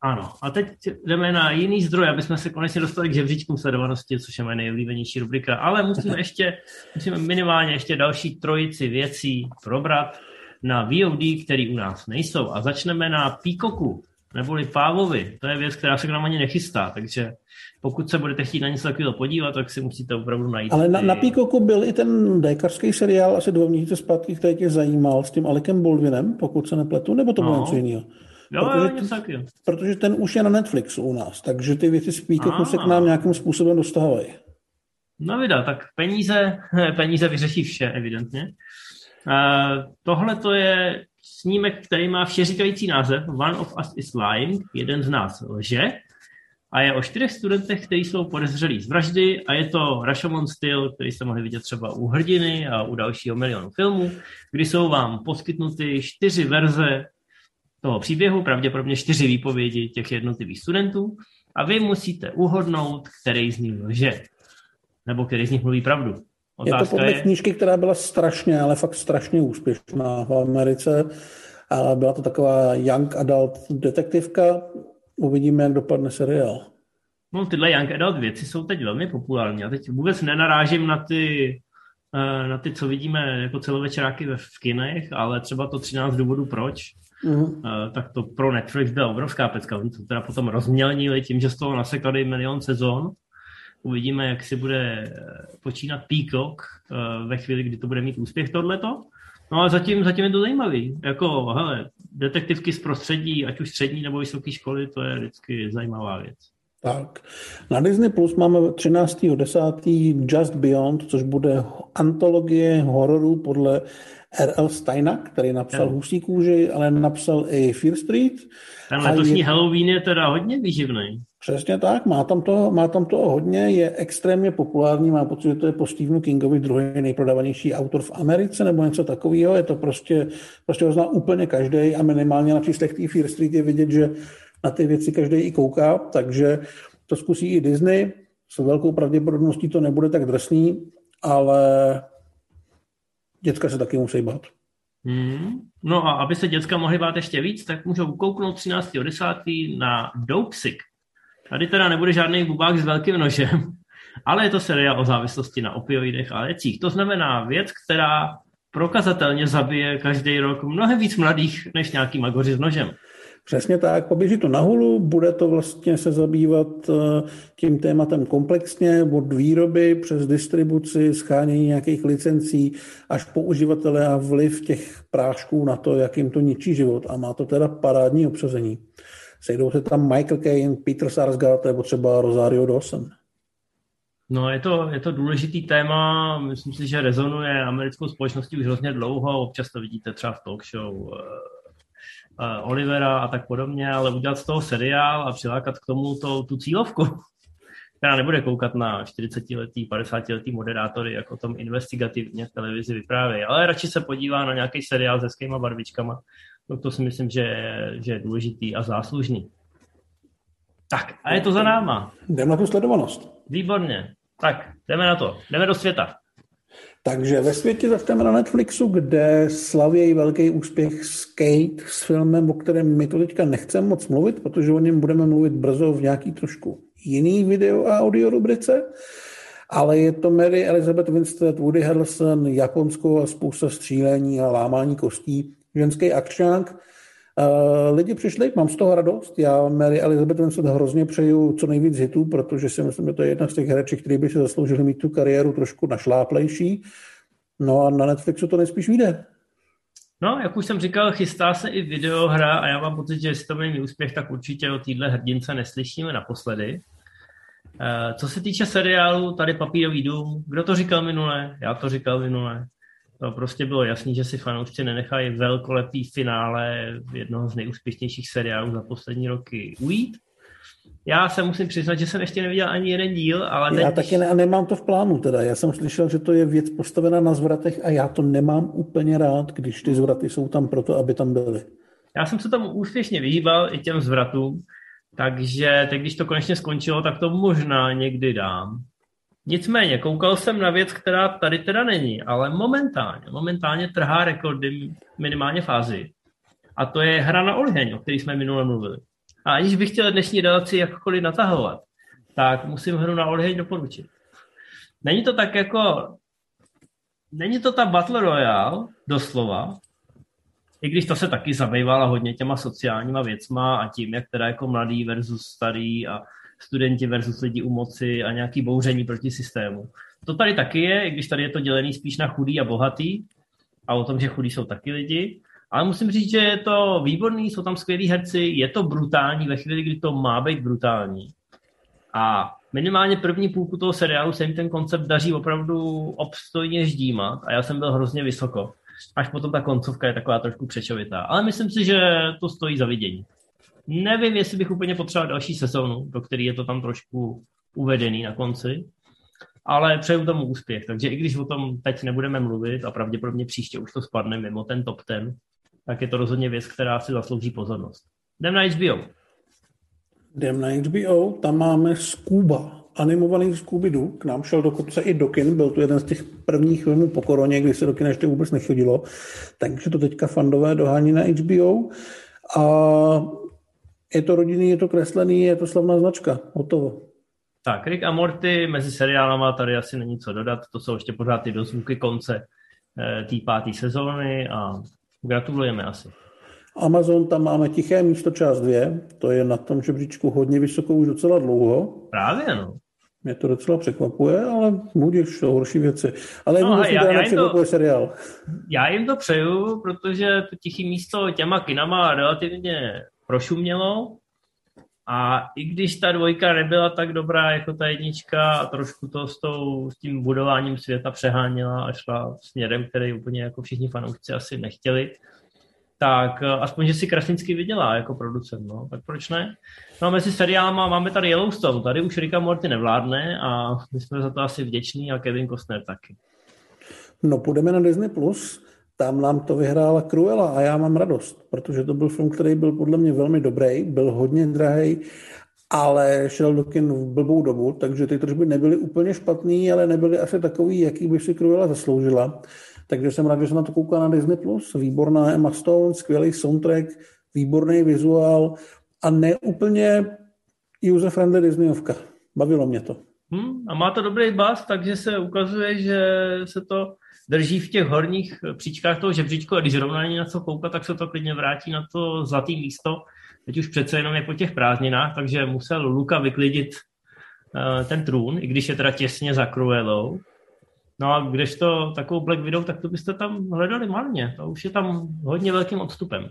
Ano, a teď jdeme na jiný zdroj, aby jsme se konečně dostali k žebříčkům sledovanosti, což je moje nejoblíbenější rubrika, ale musíme ještě, musíme minimálně ještě další trojici věcí probrat na VOD, který u nás nejsou. A začneme na Píkoku, neboli Pávovi. To je věc, která se k nám ani nechystá, takže pokud se budete chtít na něco takového podívat, tak si musíte opravdu najít. Ale na, na Píkoku byl i ten dékařský seriál asi dvou měsíce zpátky, který tě zajímal s tím Alekem Bolvinem, pokud se nepletu, nebo to bylo no. něco jiného? Jo, protože, něco taky. protože ten už je na Netflixu u nás, takže ty věci z Peacocku se k nám nějakým způsobem dostávají. No vida, tak peníze, peníze vyřeší vše, evidentně. Uh, tohle to je snímek, který má všeříkající název One of Us is Lying, jeden z nás lže, a je o čtyřech studentech, kteří jsou podezřelí z vraždy a je to Rashomon styl, který jste mohli vidět třeba u Hrdiny a u dalšího milionu filmů, kdy jsou vám poskytnuty čtyři verze toho příběhu, pravděpodobně čtyři výpovědi těch jednotlivých studentů a vy musíte uhodnout, který z nich lže, nebo který z nich mluví pravdu. Otázka je to podle je... knížky, která byla strašně, ale fakt strašně úspěšná v Americe. A byla to taková young adult detektivka. Uvidíme, jak dopadne seriál. No, tyhle young adult věci jsou teď velmi populární. Já teď vůbec nenarážím na ty, eh, na ty, co vidíme jako celovečeráky v kinech, ale třeba to 13 důvodů proč, mm-hmm. tak to pro Netflix byla obrovská pecka. Oni to teda potom rozmělnili tím, že z toho nasekali milion sezon. Uvidíme, jak si bude eh, počínat Peacock eh, ve chvíli, kdy to bude mít úspěch tohleto. No ale zatím, zatím je to zajímavý. Jako, hele, detektivky z prostředí, ať už střední nebo vysoké školy, to je vždycky zajímavá věc. Tak. Na Disney Plus máme 13.10. Just Beyond, což bude antologie hororů podle R.L. Steina, který napsal Husí kůži, ale napsal i Fear Street. Ten letošní je... Halloween je teda hodně výživný. Přesně tak, má tam, toho, má tam toho hodně, je extrémně populární, má pocit, že to je po Stephenu Kingovi druhý nejprodávanější autor v Americe nebo něco takového, je to prostě, prostě ho zná úplně každý a minimálně na číslech té Fear Street je vidět, že na ty věci každý i kouká, takže to zkusí i Disney, s velkou pravděpodobností to nebude tak drsný, ale děcka se taky musí bát. Hmm. No a aby se děcka mohly bát ještě víc, tak můžou kouknout 13.10. na Dopesick. Tady teda nebude žádný bubák s velkým nožem, ale je to seriál o závislosti na opioidech a lécích. To znamená věc, která prokazatelně zabije každý rok mnohem víc mladých než nějaký magoři s nožem. Přesně tak, poběží to na hulu, bude to vlastně se zabývat eh, tím tématem komplexně, od výroby přes distribuci, schánění nějakých licencí, až po uživatele a vliv těch prášků na to, jak jim to ničí život. A má to teda parádní obsazení. Sejdou se tam Michael Caine, Peter Sarsgaard nebo třeba Rosario Dawson. No, je to, je to důležitý téma, myslím si, že rezonuje americkou společností už hrozně dlouho, občas to vidíte třeba v talk show eh, Olivera a tak podobně, ale udělat z toho seriál a přilákat k tomu to, tu cílovku, která nebude koukat na 40-letý, 50-letý moderátory, jako tom investigativně v televizi vyprávějí, ale radši se podívá na nějaký seriál se skýma barvičkama. No to si myslím, že, že je důležitý a záslužný. Tak, a je to za náma. Jdeme na tu sledovanost. Výborně. Tak, jdeme na to. Jdeme do světa. Takže ve světě začneme na Netflixu, kde slavějí velký úspěch Skate s filmem, o kterém my to teďka nechceme moc mluvit, protože o něm budeme mluvit brzo v nějaký trošku jiný video a audio rubrice. Ale je to Mary Elizabeth Winstead, Woody Harrelson, Japonsko a spousta střílení a lámání kostí, ženský akčák. Uh, lidi přišli, mám z toho radost. Já Mary Elizabeth Winstead hrozně přeju co nejvíc hitů, protože si myslím, že to je jedna z těch hereček, který by si zasloužili mít tu kariéru trošku našláplejší. No a na Netflixu to nejspíš vyjde. No, jak už jsem říkal, chystá se i videohra a já mám pocit, že jestli to měl úspěch, tak určitě o téhle hrdince neslyšíme naposledy. Eh, co se týče seriálu, tady Papírový dům, kdo to říkal minule? Já to říkal minule. To prostě bylo jasný, že si fanoušci nenechají velkolepý finále jednoho z nejúspěšnějších seriálů za poslední roky ujít. Já se musím přiznat, že jsem ještě neviděl ani jeden díl, ale... Já taky ne, a nemám to v plánu teda. Já jsem slyšel, že to je věc postavená na zvratech a já to nemám úplně rád, když ty zvraty jsou tam proto, aby tam byly. Já jsem se tomu úspěšně vyhýbal i těm zvratům, takže teď, když to konečně skončilo, tak to možná někdy dám. Nicméně, koukal jsem na věc, která tady teda není, ale momentálně, momentálně trhá rekordy minimálně fázi. A to je hra na olheň, o který jsme minule mluvili. A aniž bych chtěl dnešní relaci jakkoliv natahovat, tak musím hru na olheň doporučit. Není to tak jako... Není to ta Battle Royale, doslova, i když to se taky zabývala hodně těma sociálníma věcma a tím, jak teda jako mladý versus starý a studenti versus lidi u moci a nějaký bouření proti systému. To tady taky je, i když tady je to dělený spíš na chudý a bohatý a o tom, že chudí jsou taky lidi. Ale musím říct, že je to výborný, jsou tam skvělí herci, je to brutální ve chvíli, kdy to má být brutální. A minimálně první půlku toho seriálu se jim ten koncept daří opravdu obstojně ždímat a já jsem byl hrozně vysoko. Až potom ta koncovka je taková trošku přečovitá. Ale myslím si, že to stojí za vidění. Nevím, jestli bych úplně potřeboval další sezónu, do které je to tam trošku uvedený na konci, ale přeju tomu úspěch. Takže i když o tom teď nebudeme mluvit a pravděpodobně příště už to spadne mimo ten top ten, tak je to rozhodně věc, která si zaslouží pozornost. Jdem na HBO. Jdem na HBO, tam máme Scuba, animovaný scooby K nám šel dokonce i do kin, byl to jeden z těch prvních filmů po koroně, kdy se do kina ještě vůbec nechodilo, takže to teďka fandové dohání na HBO. A je to rodinný, je to kreslený, je to slavná značka. Hotovo. Tak, Rick a Morty mezi seriálama tady asi není co dodat. To jsou ještě pořád ty dozvuky konce eh, té páté sezóny a gratulujeme asi. Amazon, tam máme tiché místo část dvě, to je na tom žebříčku hodně vysoko už docela dlouho. Právě, no. Mě to docela překvapuje, ale budeš to horší věci. Ale no, já, já, jim to, seriál. Já jim to přeju, protože to tiché místo těma kinama relativně prošumělo. A i když ta dvojka nebyla tak dobrá jako ta jednička a trošku to s, tou, s tím budováním světa přeháněla a šla směrem, který úplně jako všichni fanoušci asi nechtěli, tak eh, aspoň, že si Krasnický vydělá jako producent, no, tak proč ne? No a mezi seriálama máme tady Yellowstone, tady už Rika Morty nevládne a my jsme za to asi vděční a Kevin Costner taky. No půjdeme na Disney+, Plus. Tam nám to vyhrála Cruella a já mám radost, protože to byl film, který byl podle mě velmi dobrý, byl hodně drahý, ale šel do kin v blbou dobu, takže ty tržby nebyly úplně špatný, ale nebyly asi takový, jaký by si Cruella zasloužila. Takže jsem rád, že jsem na to koukal na Disney+. Plus. Výborná Emma Stone, skvělý soundtrack, výborný vizuál a neúplně user-friendly Disneyovka. Bavilo mě to. Hmm, a má to dobrý bas, takže se ukazuje, že se to drží v těch horních příčkách toho žebříčku a když zrovna není na co koukat, tak se to klidně vrátí na to zlatý místo. Teď už přece jenom je po těch prázdninách, takže musel Luka vyklidit uh, ten trůn, i když je teda těsně za Cruellou. No a když to takovou Black Widow, tak to byste tam hledali marně. To už je tam hodně velkým odstupem.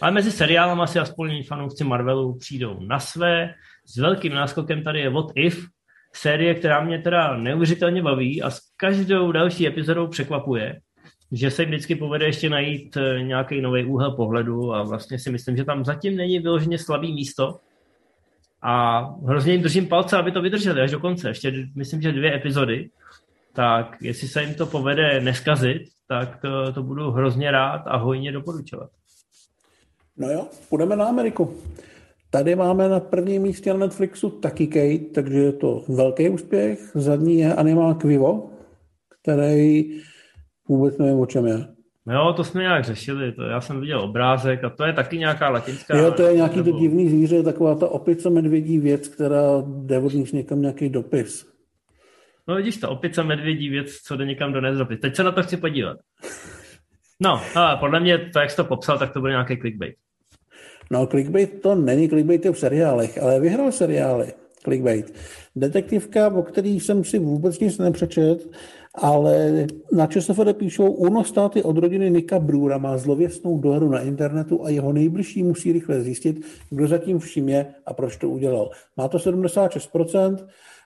Ale mezi seriálem asi aspoň fanoušci Marvelu přijdou na své. S velkým náskokem tady je What If, série, která mě teda neuvěřitelně baví a s každou další epizodou překvapuje, že se vždycky povede ještě najít eh, nějaký nový úhel pohledu a vlastně si myslím, že tam zatím není vyloženě slabý místo a hrozně jim držím palce, aby to vydrželi až do konce. Ještě myslím, že dvě epizody tak jestli se jim to povede neskazit, tak to, to budu hrozně rád a hojně doporučovat. No jo, půjdeme na Ameriku. Tady máme na prvním místě na Netflixu taky Kate, takže je to velký úspěch. Zadní je Animal Vivo, který vůbec nevím, o čem je. Jo, to jsme nějak řešili, to já jsem viděl obrázek a to je taky nějaká latinská... Jo, to je nějaký nebo... to divný zvíře, taková ta opice medvědí věc, která jde od někam nějaký dopis. No vidíš to, opice medvědí věc, co jde někam do nezropit. Teď se na to chci podívat. No, ale podle mě, to, jak jsi to popsal, tak to byl nějaký clickbait. No, clickbait to není, clickbait je v seriálech, ale vyhrál seriály. Clickbait. Detektivka, o který jsem si vůbec nic nepřečet, ale na ČSFD píšou, Uno státy od rodiny Nika Brura má zlověstnou dohru na internetu a jeho nejbližší musí rychle zjistit, kdo zatím vším je a proč to udělal. Má to 76%,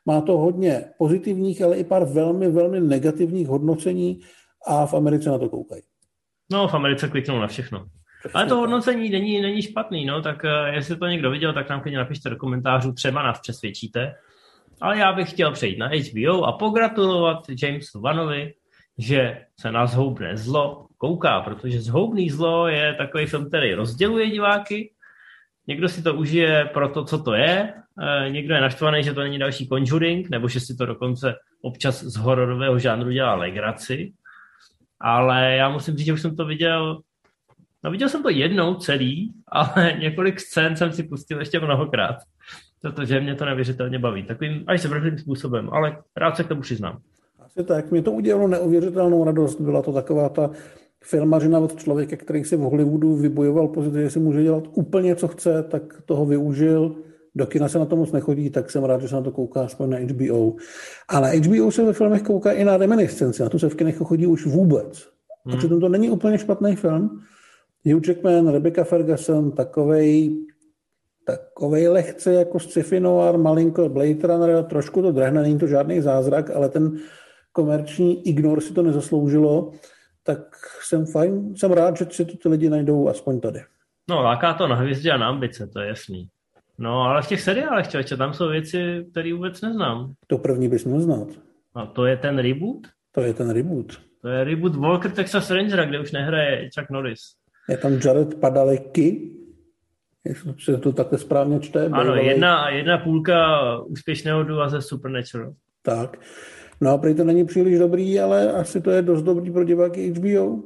má to hodně pozitivních, ale i pár velmi, velmi negativních hodnocení a v Americe na to koukají. No, v Americe kliknou na všechno. Ale to hodnocení není, není špatný, no, tak uh, jestli to někdo viděl, tak nám klidně napište do komentářů, třeba nás přesvědčíte. Ale já bych chtěl přejít na HBO a pogratulovat Jamesu Vanovi, že se na zhoubné zlo kouká, protože zhoubný zlo je takový film, který rozděluje diváky. Někdo si to užije pro to, co to je, eh, někdo je naštvaný, že to není další Conjuring, nebo že si to dokonce občas z hororového žánru dělá legraci. Ale já musím říct, že už jsem to viděl No viděl jsem to jednou celý, ale několik scén jsem si pustil ještě mnohokrát, protože mě to neuvěřitelně baví. Takovým až se vrhlým způsobem, ale rád se k tomu přiznám. Asi tak, mě to udělalo neuvěřitelnou radost. Byla to taková ta filmařina od člověka, který si v Hollywoodu vybojoval pozici, že si může dělat úplně, co chce, tak toho využil. Do kina se na to moc nechodí, tak jsem rád, že se na to kouká aspoň na HBO. A na HBO se ve filmech kouká i na reminiscenci, na to se v kinech chodí už vůbec. Hmm. A přitom to není úplně špatný film, Hugh Jackman, Rebecca Ferguson, takovej, takovej lehce jako sci-fi noir, malinko Blade Runner, trošku to drhne, není to žádný zázrak, ale ten komerční ignor si to nezasloužilo, tak jsem fajn, jsem rád, že si to ty lidi najdou aspoň tady. No, láká to na hvězdě a na ambice, to je jasný. No, ale v těch seriálech, člověče, tam jsou věci, které vůbec neznám. To první bys měl znát. A to je ten reboot? To je ten reboot. To je reboot Walker Texas Rangera, kde už nehraje Chuck Norris. Je tam Jared Padalecki, jestli se to takhle správně čte. Ano, jedna, jedna půlka úspěšného dua ze Supernatural. Tak. No a prý to není příliš dobrý, ale asi to je dost dobrý pro diváky HBO.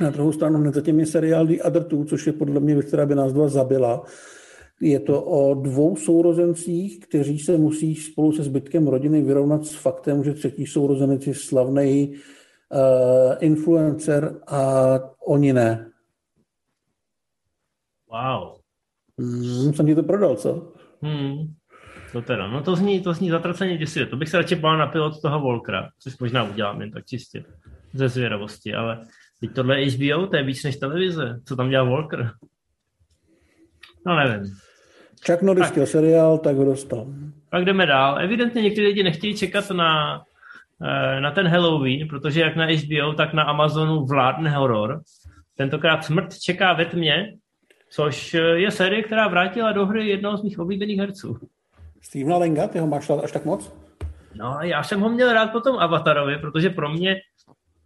Na druhou stranu hned zatím je seriál The Other Two, což je podle mě věc, která by nás dva zabila. Je to o dvou sourozencích, kteří se musí spolu se zbytkem rodiny vyrovnat s faktem, že třetí sourozenec je slavný uh, influencer a oni ne. Wow. Hmm, jsem ti to prodal, co? Hmm. To teda, no to zní, to zní zatraceně děsivě. To bych se radši bál napil od toho Volkra, což možná udělám jen tak čistě ze zvědavosti, ale teď tohle je HBO, to je víc než televize. Co tam dělá Volker? No nevím. Chuck Norris chtěl seriál, tak ho dostal. Pak jdeme dál. Evidentně někteří lidi nechtějí čekat na, eh, na ten Halloween, protože jak na HBO, tak na Amazonu vládne horor. Tentokrát Smrt čeká ve tmě, což je série, která vrátila do hry jednoho z mých oblíbených herců. Stevena Lenga, ty ho máš až tak moc? No, já jsem ho měl rád po tom Avatarovi, protože pro mě,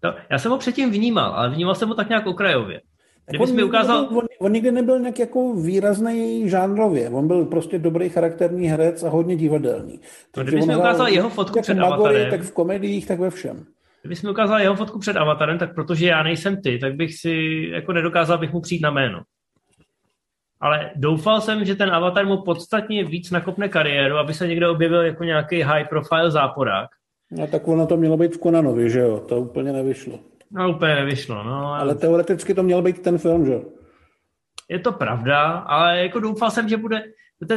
to, já jsem ho předtím vnímal, ale vnímal jsem ho tak nějak okrajově. Kdybys on, mi ukázal... On, on nikdy nebyl nějak jako výrazný žánrově. On byl prostě dobrý charakterní herec a hodně divadelný. No, kdybys mi ukázal jeho fotku před Avatarem... Tak v komediích, tak ve všem. Kdybys mi ukázal jeho fotku před Avatarem, tak protože já nejsem ty, tak bych si jako nedokázal bych mu přijít na jméno ale doufal jsem, že ten avatar mu podstatně víc nakopne kariéru, aby se někde objevil jako nějaký high profile záporák. No tak ono to mělo být v Konanovi, že jo? To úplně nevyšlo. No úplně nevyšlo, no. Ale teoreticky to měl být ten film, že jo? Je to pravda, ale jako doufal jsem, že bude,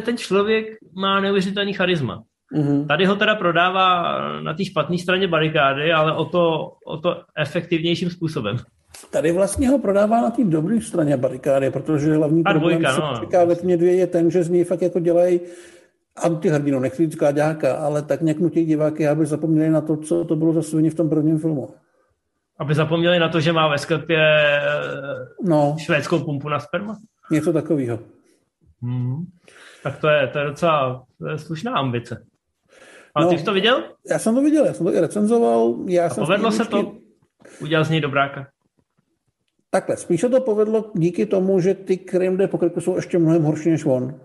ten člověk má neuvěřitelný charisma. Mm-hmm. Tady ho teda prodává na té špatné straně barikády, ale o to, o to efektivnějším způsobem. Tady vlastně ho prodává na té dobré straně barikády, protože hlavní A problém dvojka, no. ve tmě dvě je ten, že z něj fakt jako dělají antihrdinu, nechci říct kláďáka, ale tak nějak nutí diváky, aby zapomněli na to, co to bylo za svině v tom prvním filmu. Aby zapomněli na to, že má ve sklepě no. švédskou pumpu na sperma? Něco takového. Hmm. Tak to je, to je docela to je slušná ambice. Ale no, ty jsi to viděl? Já jsem to viděl, já jsem to i recenzoval. Já A jsem povedlo se to? Udělal z něj dobráka? Takhle, spíš se to povedlo díky tomu, že ty Krim de pokrytky jsou ještě mnohem horší než on.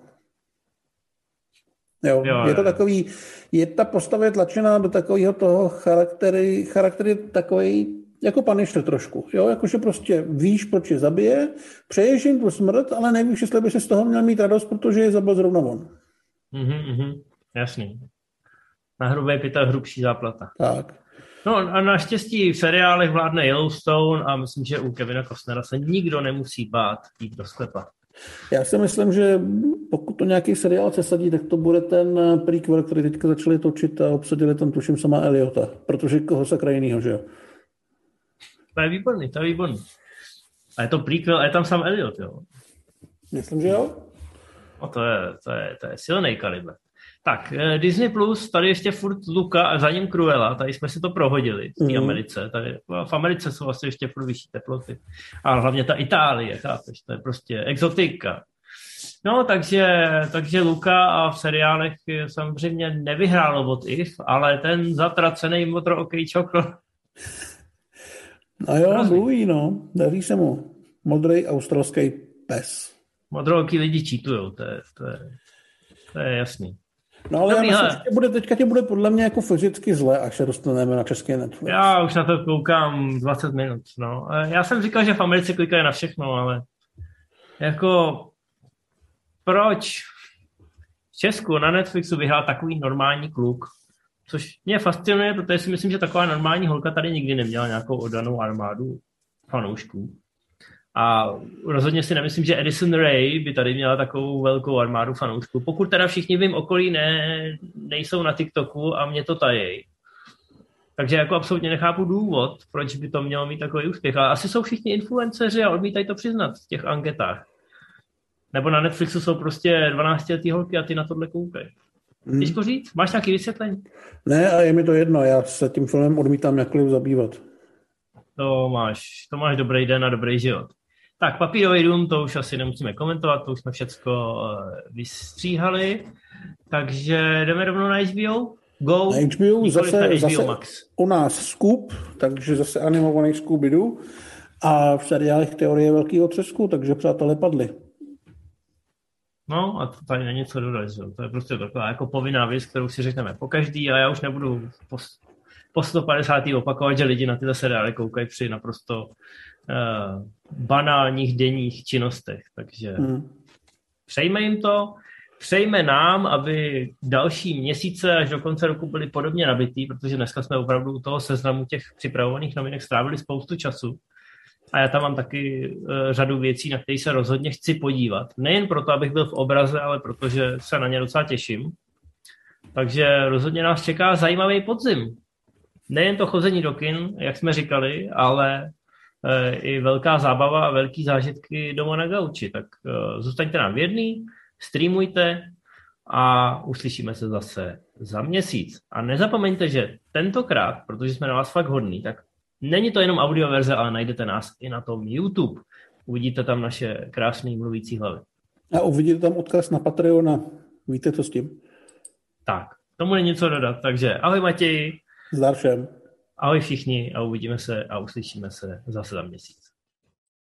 Jo, jo, je to takový, je ta postava tlačená do takového toho charaktery, charaktery takový jako paniště trošku, jo, jakože prostě víš, proč je zabije, přeješ jim tu smrt, ale nevíš, jestli by si z toho měl mít radost, protože je zabil zrovna on. Mhm, mhm, jasný. Na hrubé pěta hrubší záplata. Tak. No a naštěstí v seriálech vládne Yellowstone a myslím, že u Kevina Costnera se nikdo nemusí bát jít do sklepa. Já si myslím, že pokud to nějaký seriál přesadí, tak to bude ten prequel, který teďka začali točit a obsadili tam tuším sama Eliota, protože koho se krajinýho, že jo? To je výborný, to je výborný. A je to prequel a je tam sám Eliot, jo? Myslím, že jo. No to je, to je, to je silný kaliber. Tak, eh, Disney Plus, tady ještě furt Luka a za ním Cruella, tady jsme si to prohodili v té mm. Americe. Tady, v Americe jsou asi ještě furt vyšší teploty. A hlavně ta Itálie, chápeš, to je prostě exotika. No, takže, takže Luka a v seriálech samozřejmě nevyhrálo od IF, ale ten zatracený motor OK čokl. No jo, mluví, no. Daří se mu. Modrý australský pes. Modrooký lidi čítujou, to je, to je, to je jasný. No ale Dobrý, já myslím, že bude, teďka tě bude podle mě jako fyzicky zle, až se dostaneme na české Netflix. Já už na to koukám 20 minut, no. Já jsem říkal, že v Americe klikají na všechno, ale jako proč v Česku na Netflixu vyhrál takový normální kluk, což mě fascinuje, protože si myslím, že taková normální holka tady nikdy neměla nějakou odanou armádu fanoušků. A rozhodně si nemyslím, že Edison Ray by tady měla takovou velkou armádu fanoušků. Pokud teda všichni vím okolí ne, nejsou na TikToku a mě to tají. Takže jako absolutně nechápu důvod, proč by to mělo mít takový úspěch. Ale asi jsou všichni influenceři a odmítají to přiznat v těch anketách. Nebo na Netflixu jsou prostě 12 letý holky a ty na tohle koukají. Hmm. Těžko říct? Máš nějaký vysvětlení? Ne, a je mi to jedno, já se tím filmem odmítám jakkoliv zabývat. To máš, to máš dobrý den a dobrý život. Tak, papírový dům, to už asi nemusíme komentovat, to už jsme všecko uh, vystříhali. Takže jdeme rovnou na HBO? Go? Na HBO zase, na HBO zase Max. u nás Scoop, takže zase animovaný Scooby-Doo. A v seriálech teorie velkého třesku, takže přátelé padli. No a to tady není co dodat, to je prostě taková jako povinná věc, kterou si řekneme po každý a já už nebudu po, po 150. opakovat, že lidi na tyhle seriály koukají při naprosto banálních denních činnostech. Takže hmm. přejme jim to, přejme nám, aby další měsíce až do konce roku byly podobně nabitý, protože dneska jsme opravdu u toho seznamu těch připravovaných novinek strávili spoustu času. A já tam mám taky uh, řadu věcí, na které se rozhodně chci podívat. Nejen proto, abych byl v obraze, ale protože se na ně docela těším. Takže rozhodně nás čeká zajímavý podzim. Nejen to chození do kin, jak jsme říkali, ale i velká zábava a velký zážitky doma na gauči. Tak uh, zůstaňte nám věrný, streamujte a uslyšíme se zase za měsíc. A nezapomeňte, že tentokrát, protože jsme na vás fakt hodní, tak Není to jenom audio verze, ale najdete nás i na tom YouTube. Uvidíte tam naše krásné mluvící hlavy. A uvidíte tam odkaz na Patreona. Víte, co s tím? Tak, tomu není něco dodat. Takže ahoj Matěj. Zdar všem. Ahoj všichni a uvidíme se a uslyšíme se zase za měsíc.